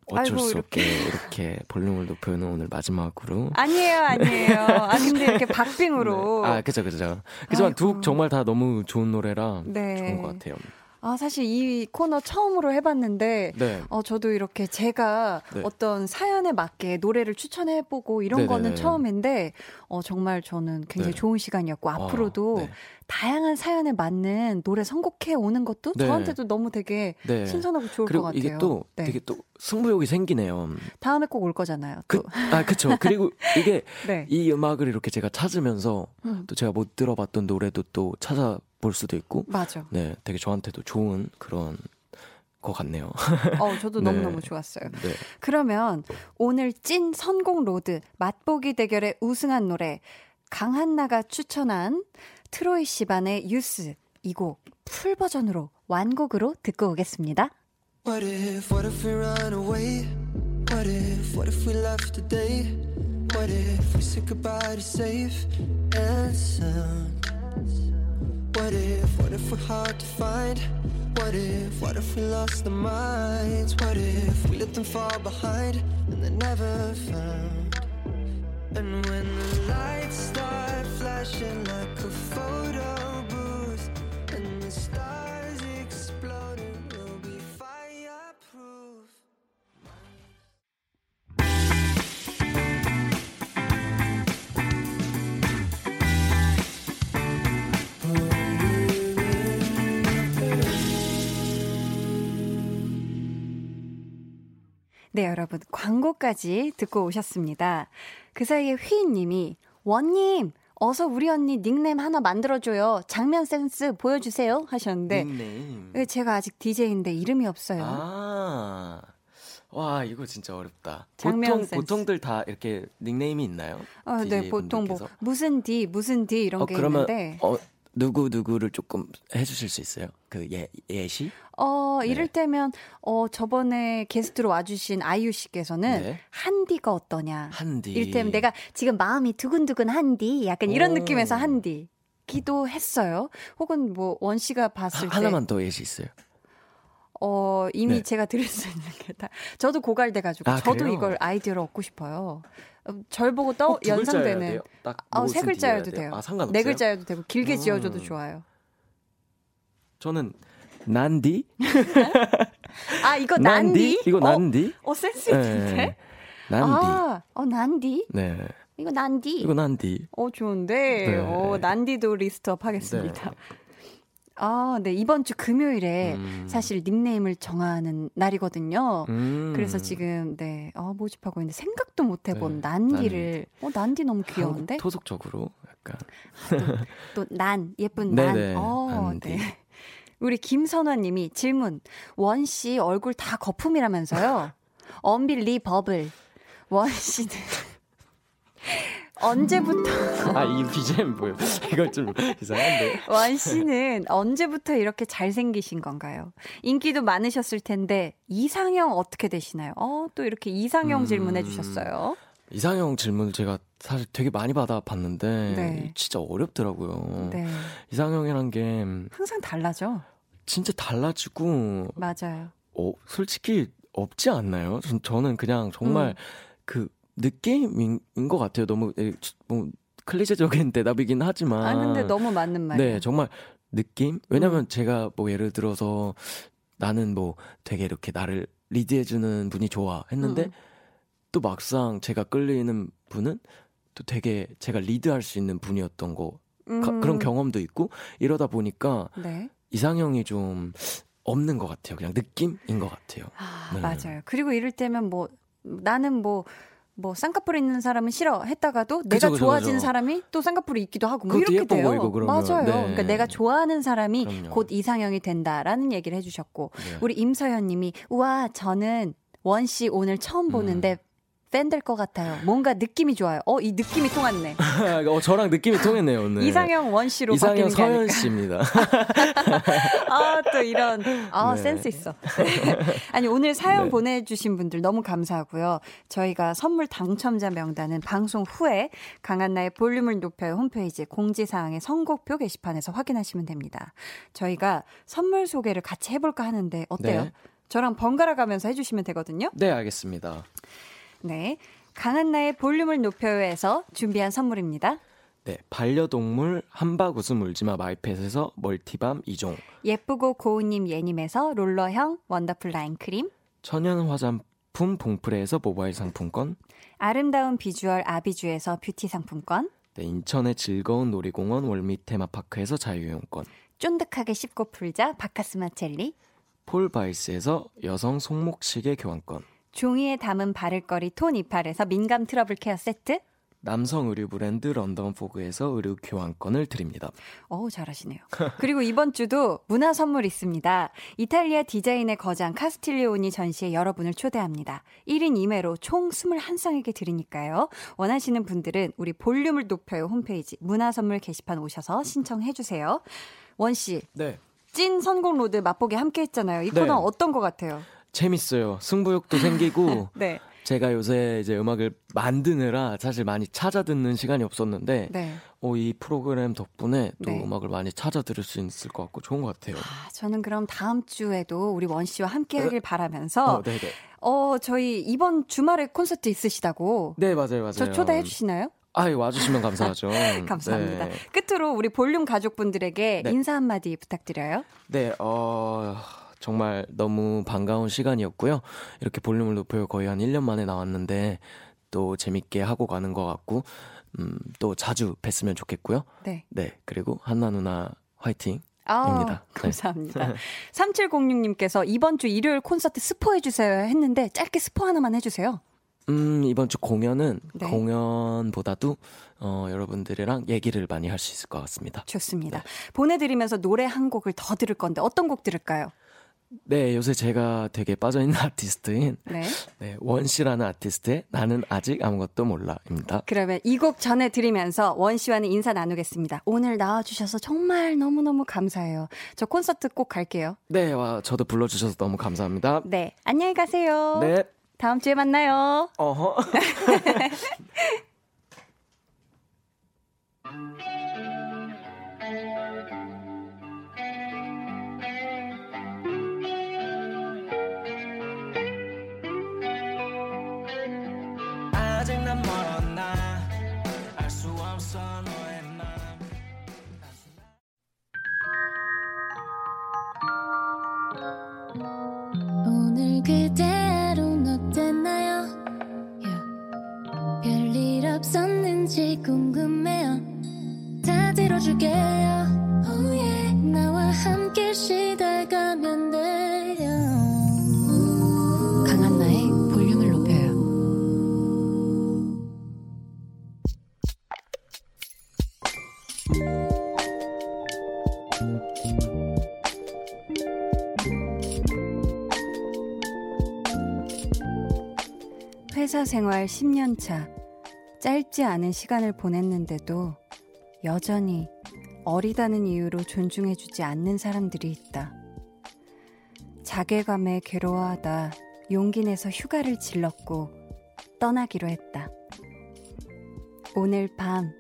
어쩔 아이고, 수 없게 이렇게 볼륨을 높여는 오늘 마지막으로. 아니에요, 아니에요. 아 근데 이렇게 박빙으로. 네. 아, 그죠, 그죠. 그지만 두. 곡 정말 다 너무 좋은 노래라 네. 좋은 것 같아요. 아, 사실 이 코너 처음으로 해봤는데, 네. 어, 저도 이렇게 제가 네. 어떤 사연에 맞게 노래를 추천해보고 이런 네네네. 거는 처음인데, 어, 정말 저는 굉장히 네. 좋은 시간이었고, 앞으로도 아, 네. 다양한 사연에 맞는 노래 선곡해 오는 것도 네. 저한테도 너무 되게 네. 신선하고 좋을 것 같아요. 이게 또 네. 되게 또 승부욕이 생기네요. 다음에 꼭 올 거잖아요. 그, 또. 아, 그쵸. 그리고 이게 네. 이 음악을 이렇게 제가 찾으면서 음. 또 제가 못 들어봤던 노래도 또 찾아 볼 수도 있고, 맞아. 네, 되게 저한테도 좋은 그런 것 같네요. 어, 저도 네. 너무너무 좋았어요. 네. 그러면 오늘 찐 선곡 로드 맛보기 대결에 우승한 노래 강한나가 추천한 트로이 시반의 유스 이 곡 풀 버전으로 완곡으로 듣고 오겠습니다. What if, what if we run away? What if, what if we left today? What if we said goodbye to safe and sound? What if, what if we're hard to find? What if, what if we lost our minds? What if we let them fall behind and they're never found? And when the lights start flashing like a photo 네, 여러분 광고까지 듣고 오셨습니다. 그 사이에 휘인님이 원님 어서 우리 언니 닉네임 하나 만들어줘요. 장면 센스 보여주세요 하셨는데 닉네임. 네, 제가 아직 DJ인데 이름이 없어요. 아. 와, 이거 진짜 어렵다. 장면 보통, 센스. 보통들 다 이렇게 닉네임이 있나요? 어, 네, 보통 뭐 분들께서? 무슨 D, 무슨 D 이런 어, 게 그러면, 있는데 어, 누구, 누구를 조금 해주실 수 있어요? 그 예, 예시? 어, 네. 이를테면 어 저번에 게스트로 와주신 아이유 씨께서는 네. 한디가 어떠냐. 한디. 이를테면 내가 지금 마음이 두근두근 한디, 약간 이런 오. 느낌에서 한디. 기도 했어요. 혹은 뭐 원 씨가 봤을 하, 때 하나만 더 예시 있어요. 어 이미 네. 제가 드릴 수 있는 게 다 저도 고갈돼 가지고 아, 저도 그래요? 이걸 아이디어를 얻고 싶어요. 어, 절 보고 떠 어, 연상되는 돼요? 딱 어, 무슨 세 글자여도 D여야 돼요. 아, 상관없어요? 네 글자여도 되고 길게 음. 지어줘도 좋아요. 저는 난디? 아 이거 난디? 이거 어, 난디? 어 센스 있는데? 네. 난디. 아, 어 난디? 네. 이거 난디. 이거 난디. 어 좋은데. 네. 어 난디도 list up 하겠습니다. 아, 네 이번 주 금요일에 음. 사실 닉네임을 정하는 날이거든요. 음. 그래서 지금 네 어, 모집하고 있는데 생각도 못 해본 네, 난디를 어 난디 너무 한국 귀여운데 토속적으로 약간 또난 예쁜 난. 네네, 어, 난디. 네. 우리 김선화 님이 질문 원 씨 얼굴 다 거품이라면서요? 언빌리 버블 원 씨는 언제부터 아이 BGM 뭐예요? 이거 좀 이상한데. 원 씨는 언제부터 이렇게 잘생기신 건가요? 인기도 많으셨을 텐데 이상형 어떻게 되시나요? 어, 또 이렇게 이상형 음. 질문해 주셨어요. 이상형 질문을 제가 사실 되게 많이 받아봤는데 네. 진짜 어렵더라고요. 네. 이상형이란 게 항상 달라져. 진짜 달라지고 맞아요. 어, 솔직히 없지 않나요? 전, 저는 그냥 정말 음. 그 느낌인 것 같아요. 너무 에, 뭐 클리셰적인 대답이긴 하지만 아, 근데 너무 맞는 말이에요. 네, 정말 느낌? 왜냐면 음. 제가 뭐 예를 들어서 나는 뭐 되게 이렇게 나를 리드해주는 분이 좋아 했는데 음. 또 막상 제가 끌리는 분은 또 되게 제가 리드할 수 있는 분이었던 거 가- 음. 그런 경험도 있고 이러다 보니까 네. 이상형이 좀 없는 것 같아요. 그냥 느낌인 것 같아요. 아, 네. 맞아요. 그리고 이럴 때면 뭐 나는 뭐 뭐 쌍꺼풀 있는 사람은 싫어 했다가도 그죠, 내가 그죠, 좋아진 그죠. 사람이 또 쌍꺼풀이 있기도 하고 뭐 이렇게 돼요. 보이고. 맞아요. 네. 그러니까 내가 좋아하는 사람이 그럼요. 곧 이상형이 된다라는 얘기를 해주셨고 네. 우리 임서연님이 우와 저는 원 씨 오늘 처음 보는데 음. 팬 될 것 같아요. 뭔가 느낌이 좋아요. 어 이 느낌이 통했네. 어, 저랑 느낌이 통했네요 오늘. 이상형 원 씨로 이상형 서현. 씨입니다. 아, 또 이런, 아, 네. 센스 있어. 네. 아니, 오늘 사연 네. 보내주신 분들 너무 감사하고요. 저희가 선물 당첨자 명단은 방송 후에 강한나의 볼륨을 높여요 홈페이지 공지사항의 선곡표 게시판에서 확인하시면 됩니다. 저희가 선물 소개를 같이 해볼까 하는데, 어때요? 네. 저랑 번갈아 가면서 해주시면 되거든요. 네, 알겠습니다. 네. 강한나의 볼륨을 높여요에서 준비한 선물입니다. 네, 반려동물 한바구음 울지마 마이펫에서 multi balm 2종, 예쁘고 고운님 예님에서 롤러형 원더풀 라인 크림, 천연 화장품 봉프레에서 모바일 상품권, 아름다운 비주얼 아비주에서 뷰티 상품권, 네, 인천의 즐거운 놀이공원 월미 테마파크에서 자유이용권, 쫀득하게 씹고 풀자 박카스맛 젤리, 폴바이스에서 여성 손목시계 교환권, 종이에 담은 바를거리 톤28에서 민감 트러블 케어 세트, 남성 의류 브랜드 런던 포그에서 의류 교환권을 드립니다. 어우, 잘하시네요. 그리고 이번 주도 문화 선물 있습니다. 이탈리아 디자인의 거장 카스틸리오니 전시에 여러분을 초대합니다. 1인 2매로 총 21쌍에게 드리니까요. 원하시는 분들은 우리 볼륨을 높여요 홈페이지 문화 선물 게시판 오셔서 신청해 주세요. 원 씨, 네. 찐 선곡 로드 맛보기 함께 했잖아요. 이 네. 코너 어떤 것 같아요? 재밌어요. 승부욕도 생기고 네. 제가 요새 이제 음악을 만드느라 사실 많이 찾아 듣는 시간이 없었는데 네. 어, 이 프로그램 덕분에 또 네. 음악을 많이 찾아 들을 수 있을 것 같고 좋은 것 같아요. 아, 저는 그럼 다음 주에도 우리 원 씨와 함께 하길 바라면서 어, 네네. 어, 저희 이번 주말에 콘서트 있으시다고 네 맞아요 맞아요. 저 초대해 주시나요? 아 와주시면 감사하죠. 감사합니다. 네, 끝으로 우리 볼륨 가족분들에게 네. 인사 한마디 부탁드려요. 네, 어 정말 너무 반가운 시간이었고요. 이렇게 볼륨을 높여요 거의 한 1년 만에 나왔는데 또 재밌게 하고 가는 것 같고 음, 또 자주 뵀으면 좋겠고요. 네. 네 그리고 한나 누나 화이팅. 아, 입니다. 네. 감사합니다. 3706님께서 이번 주 일요일 콘서트 스포해 주세요 했는데 짧게 스포 하나만 해 주세요. 음, 이번 주 공연은 네. 공연보다도 어, 여러분들이랑 얘기를 많이 할 수 있을 것 같습니다. 좋습니다. 보내드리면서 노래 한 곡을 더 들을 건데 어떤 곡 들을까요? 네, 요새 제가 되게 빠져있는 아티스트인 네. 네, 원 씨라는 아티스트의 나는 아직 아무것도 몰라입니다. 그러면 이 곡 전해드리면서 원 씨와는 인사 나누겠습니다. 오늘 나와주셔서 정말 너무너무 감사해요. 저 콘서트 꼭 갈게요. 네, 와, 저도 불러주셔서 너무 감사합니다. 네. 안녕히 가세요. 네, 다음 주에 만나요. 어허. 생활 10년 차. 짧지 않은 시간을 보냈는데도 여전히 어리다는 이유로 존중해주지 않는 사람들이 있다. 자괴감에 괴로워하다 용기 내서 휴가를 질렀고 떠나기로 했다. 오늘 밤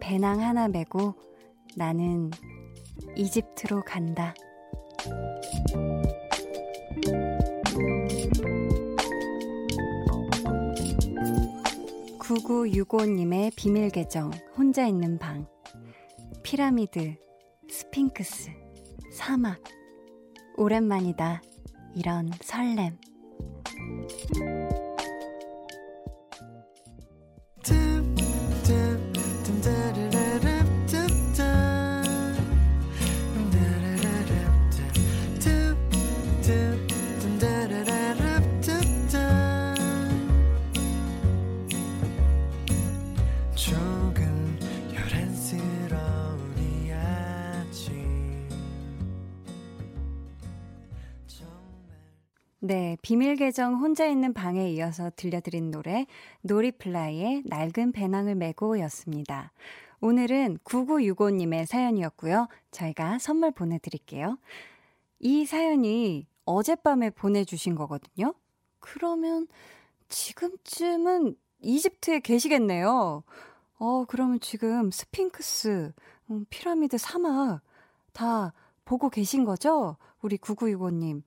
배낭 하나 메고 나는 이집트로 간다. 9965님의 비밀 계정, 혼자 있는 방. 피라미드, 스핑크스, 사막. 오랜만이다. 이런 설렘. 네, 비밀 계정 혼자 있는 방에 이어서 들려드린 노래 노리플라이의 낡은 배낭을 메고 였습니다. 오늘은 9965님의 사연이었고요. 저희가 선물 보내드릴게요. 이 사연이 어젯밤에 보내주신 거거든요. 그러면 지금쯤은 이집트에 계시겠네요. 어, 그러면 지금 스핑크스, 음, 피라미드 사막 다 보고 계신 거죠? 우리 9965님.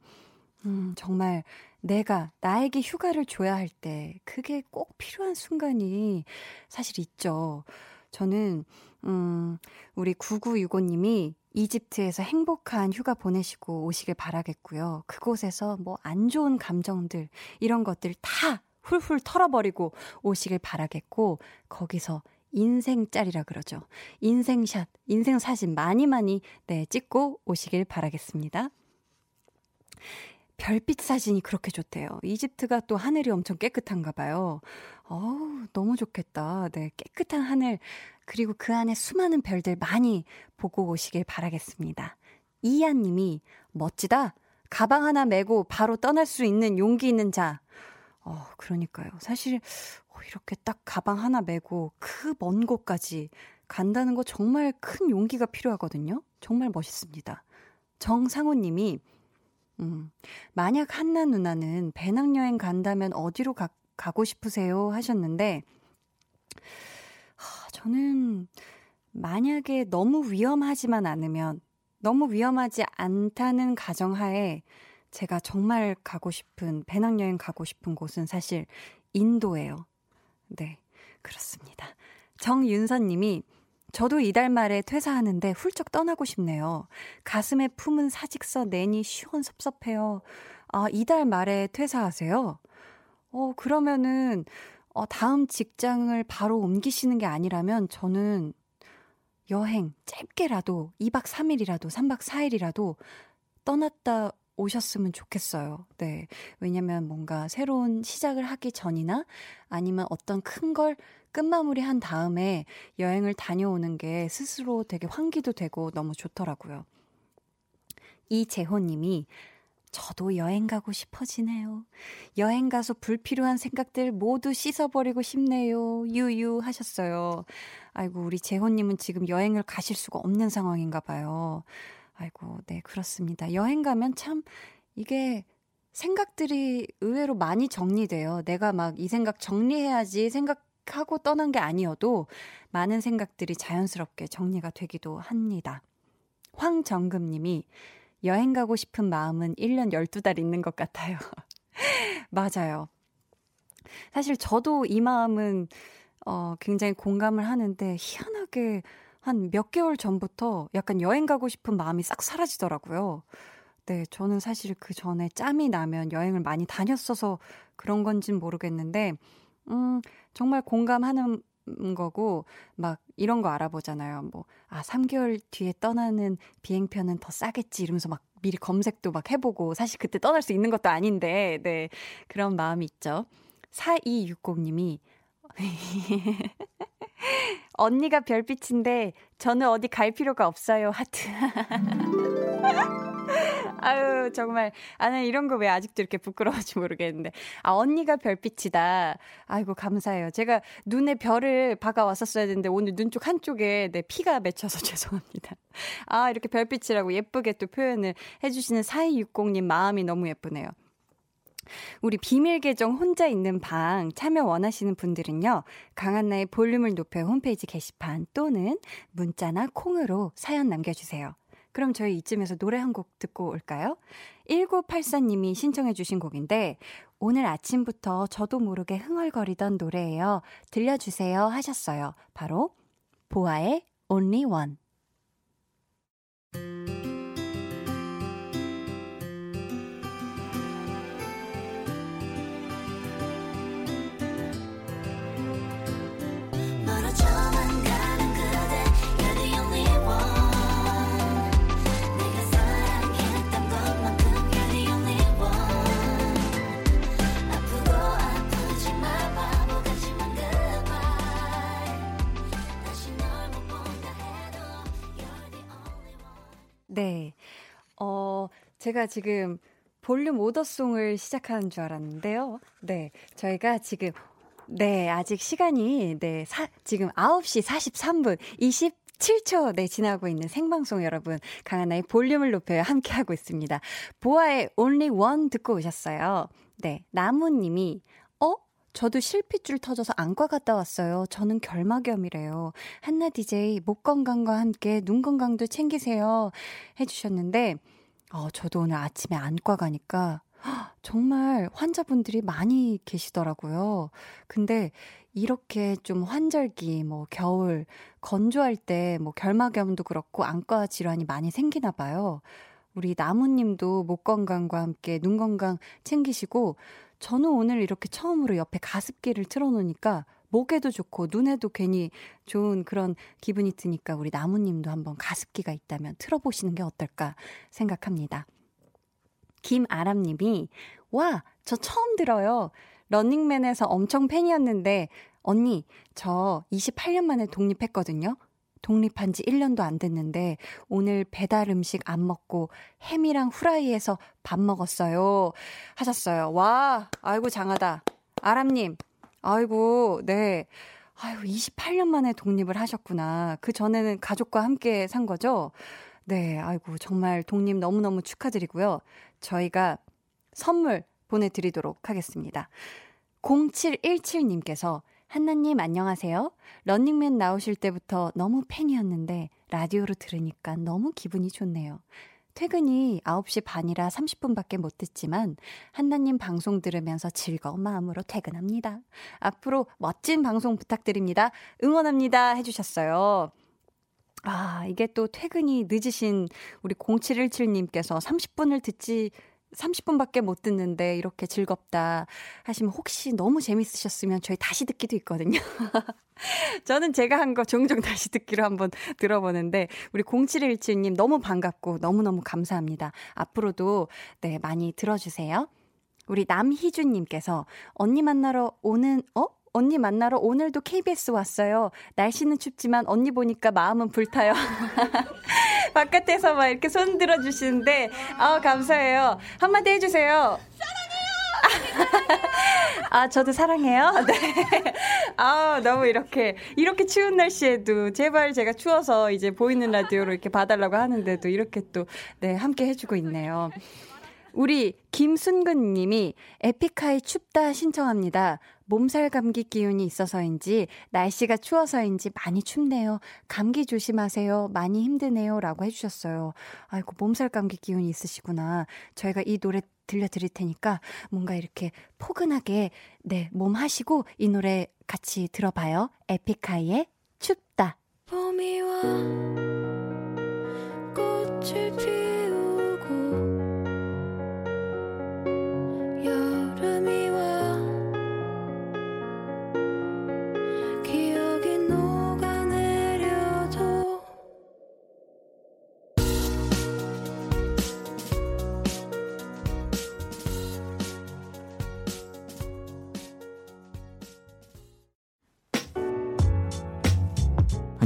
음, 정말 내가 나에게 휴가를 줘야 할 때 그게 꼭 필요한 순간이 사실 있죠. 저는, 음, 우리 9965님이 이집트에서 행복한 휴가 보내시고 오시길 바라겠고요. 그곳에서 뭐 안 좋은 감정들, 이런 것들 다 훌훌 털어버리고 오시길 바라겠고, 거기서 인생짤이라 그러죠. 인생샷, 인생 사진 많이 많이 네, 찍고 오시길 바라겠습니다. 별빛 사진이 그렇게 좋대요. 이집트가 또 하늘이 엄청 깨끗한가 봐요. 어우, 너무 좋겠다. 네, 깨끗한 하늘, 그리고 그 안에 수많은 별들 많이 보고 오시길 바라겠습니다. 이한 님이, 멋지다. 가방 하나 메고 바로 떠날 수 있는 용기 있는 자. 어, 그러니까요. 사실, 어, 이렇게 딱 가방 하나 메고 그 먼 곳까지 간다는 거 정말 큰 용기가 필요하거든요. 정말 멋있습니다. 정상호 님이, 음, 만약 한나 누나는 배낭여행 간다면 어디로 가, 가고 싶으세요? 하셨는데, 하, 저는 만약에 너무 위험하지만 않으면, 너무 위험하지 않다는 가정하에 제가 정말 가고 싶은, 배낭여행 가고 싶은 곳은 사실 인도예요. 네, 그렇습니다. 정윤선 님이 저도 이달 말에 퇴사하는데 훌쩍 떠나고 싶네요. 가슴에 품은 사직서 내니 시원 섭섭해요. 아, 이달 말에 퇴사하세요? 어, 그러면은, 어, 다음 직장을 바로 옮기시는 게 아니라면 저는 여행 짧게라도 2박 3일이라도 3박 4일이라도 떠났다 오셨으면 좋겠어요. 네. 왜냐면 뭔가 새로운 시작을 하기 전이나 아니면 어떤 큰 걸 끝마무리 한 다음에 여행을 다녀오는 게 스스로 되게 환기도 되고 너무 좋더라고요. 이재호 님이 저도 여행 가고 싶어지네요. 여행 가서 불필요한 생각들 모두 씻어버리고 싶네요. 유유 하셨어요. 아이고, 우리 재호님은 지금 여행을 가실 수가 없는 상황인가 봐요. 아이고, 네, 그렇습니다. 여행 가면 참 이게 생각들이 의외로 많이 정리돼요. 내가 막 이 생각 정리해야지 생각 하고 떠난 게 아니어도 많은 생각들이 자연스럽게 정리가 되기도 합니다. 황정금 님이 여행 가고 싶은 마음은 1년 12달 있는 것 같아요. 맞아요. 사실 저도 이 마음은 어, 굉장히 공감을 하는데 희한하게 한 몇 개월 전부터 약간 여행 가고 싶은 마음이 싹 사라지더라고요. 네, 저는 사실 그 전에 짬이 나면 여행을 많이 다녔어서 그런 건진 모르겠는데, 음, 정말 공감하는 거고, 막 이런 거 알아보잖아요. 뭐, 아, 3개월 뒤에 떠나는 비행편은 더 싸겠지 이러면서 막 미리 검색도 막 해보고, 사실 그때 떠날 수 있는 것도 아닌데, 네, 그런 마음이 있죠. 4260 님이, 언니가 별빛인데 저는 어디 갈 필요가 없어요. 하트. 아유, 정말. 아, 는 이런 거 왜 아직도 이렇게 부끄러운지 모르겠는데. 아, 언니가 별빛이다. 아이고, 감사해요. 제가 눈에 별을 박아 왔었어야 되는데 오늘 눈 쪽 한쪽에 내 피가 맺혀서 죄송합니다. 아, 이렇게 별빛이라고 예쁘게 또 표현을 해주시는 4260님 마음이 너무 예쁘네요. 우리 비밀 계정 혼자 있는 방 참여 원하시는 분들은요. 강한나의 볼륨을 높여 홈페이지 게시판 또는 문자나 콩으로 사연 남겨주세요. 그럼 저희 이쯤에서 노래 한 곡 듣고 올까요? 1984님이 신청해 주신 곡인데 오늘 아침부터 저도 모르게 흥얼거리던 노래예요. 들려주세요 하셨어요. 바로 보아의 Only One. 제가 지금 볼륨 오더송을 시작하는 줄 알았는데요. 네. 저희가 지금, 네, 아직 시간이, 네, 사, 지금 9시 43분, 27초, 네, 지나고 있는 생방송 여러분. 강하나의 볼륨을 높여요. 함께 하고 있습니다. 보아의 Only One 듣고 오셨어요. 네, 나무님이, 어? 저도 실핏줄 터져서 안과 갔다 왔어요. 저는 결막염이래요. 한나 DJ 목 건강과 함께 눈 건강도 챙기세요. 해주셨는데, 어, 저도 오늘 아침에 안과 가니까, 헉, 정말 환자분들이 많이 계시더라고요. 근데 이렇게 좀 환절기, 뭐 겨울, 건조할 때 뭐 결막염도 그렇고 안과 질환이 많이 생기나 봐요. 우리 나무님도 목 건강과 함께 눈 건강 챙기시고 저는 오늘 이렇게 처음으로 옆에 가습기를 틀어놓으니까 목에도 좋고 눈에도 괜히 좋은 그런 기분이 드니까 우리 나무님도 한번 가습기가 있다면 틀어보시는 게 어떨까 생각합니다. 김아람님이 와, 저 처음 들어요. 런닝맨에서 엄청 팬이었는데 언니, 저 28년 만에 독립했거든요. 독립한 지 1년도 안 됐는데 오늘 배달 음식 안 먹고 햄이랑 후라이에서 밥 먹었어요. 하셨어요. 와, 아이고 장하다. 아람님, 아이고, 네. 아유, 28년 만에 독립을 하셨구나. 그 전에는 가족과 함께 산 거죠? 네, 아이고, 정말 독립 너무너무 축하드리고요. 저희가 선물 보내드리도록 하겠습니다. 0717님께서 한나님 안녕하세요. 런닝맨 나오실 때부터 너무 팬이었는데 라디오로 들으니까 너무 기분이 좋네요. 퇴근이 9시 반이라 30분밖에 못 듣지만 한나님 방송 들으면서 즐거운 마음으로 퇴근합니다. 앞으로 멋진 방송 부탁드립니다. 응원합니다. 해주셨어요. 아, 이게 또 퇴근이 늦으신 우리 0717님께서 30분을 듣지 30분밖에 못 듣는데 이렇게 즐겁다 하시면 혹시 너무 재밌으셨으면 저희 다시 듣기도 있거든요. 저는 제가 한 거 종종 다시 듣기로 한번 들어보는데 우리 0717님 너무 반갑고 너무너무 감사합니다. 앞으로도 네, 많이 들어주세요. 우리 남희준님께서 언니 만나러 오는 어? 언니 만나러 오늘도 KBS 왔어요. 날씨는 춥지만 언니 보니까 마음은 불타요. 바깥에서 막 이렇게 손 들어주시는데, 아 감사해요. 한마디 해주세요. 아, 저도 사랑해요. 네. 아, 너무 이렇게, 이렇게 추운 날씨에도 제발 제가 추워서 이제 보이는 라디오로 이렇게 봐달라고 하는데도 이렇게 또, 네, 함께 해주고 있네요. 우리 김순근 님이 에픽하이 춥다 신청합니다. 몸살 감기 기운이 있어서인지 날씨가 추워서인지 많이 춥네요. 감기 조심하세요. 많이 힘드네요. 라고 해주셨어요. 아이고, 몸살 감기 기운이 있으시구나. 저희가 이 노래 들려드릴 테니까 뭔가 이렇게 포근하게, 네, 몸 하시고 이 노래 같이 들어봐요. 에픽하이의 춥다. 봄이 와 꽃을 피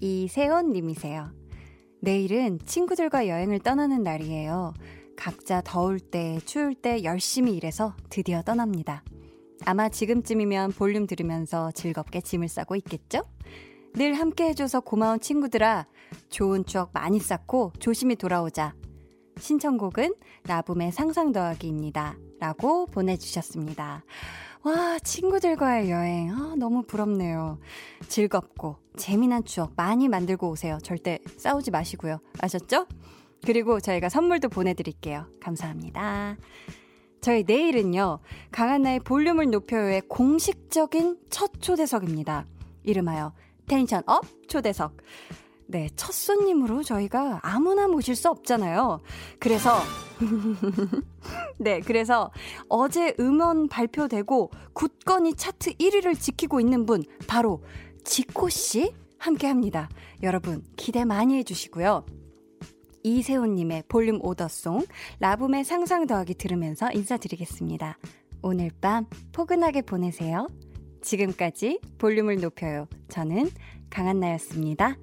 이세원님이세요. 내일은 친구들과 여행을 떠나는 날이에요. 각자 더울 때, 추울 때 열심히 일해서 드디어 떠납니다. 아마 지금쯤이면 볼륨 들으면서 즐겁게 짐을 싸고 있겠죠? 늘 함께 해줘서 고마운 친구들아, 좋은 추억 많이 쌓고 조심히 돌아오자. 신청곡은 라붐의 상상 더하기입니다. 라고 보내주셨습니다. 와, 친구들과의 여행. 아, 너무 부럽네요. 즐겁고 재미난 추억 많이 만들고 오세요. 절대 싸우지 마시고요. 아셨죠? 그리고 저희가 선물도 보내드릴게요. 감사합니다. 저희 내일은요, 강한나의 볼륨을 높여요의 공식적인 첫 초대석입니다. 이름하여 tension up 초대석. 네, 첫 손님으로 저희가 아무나 모실 수 없잖아요. 그래서, 네, 그래서 어제 음원 발표되고 굳건히 차트 1위를 지키고 있는 분, 바로 지코 씨 함께 합니다. 여러분, 기대 많이 해 주시고요. 이세훈님의 볼륨 오더송, 라붐의 상상 더하기 들으면서 인사드리겠습니다. 오늘 밤 포근하게 보내세요. 지금까지 볼륨을 높여요. 저는 강한나였습니다.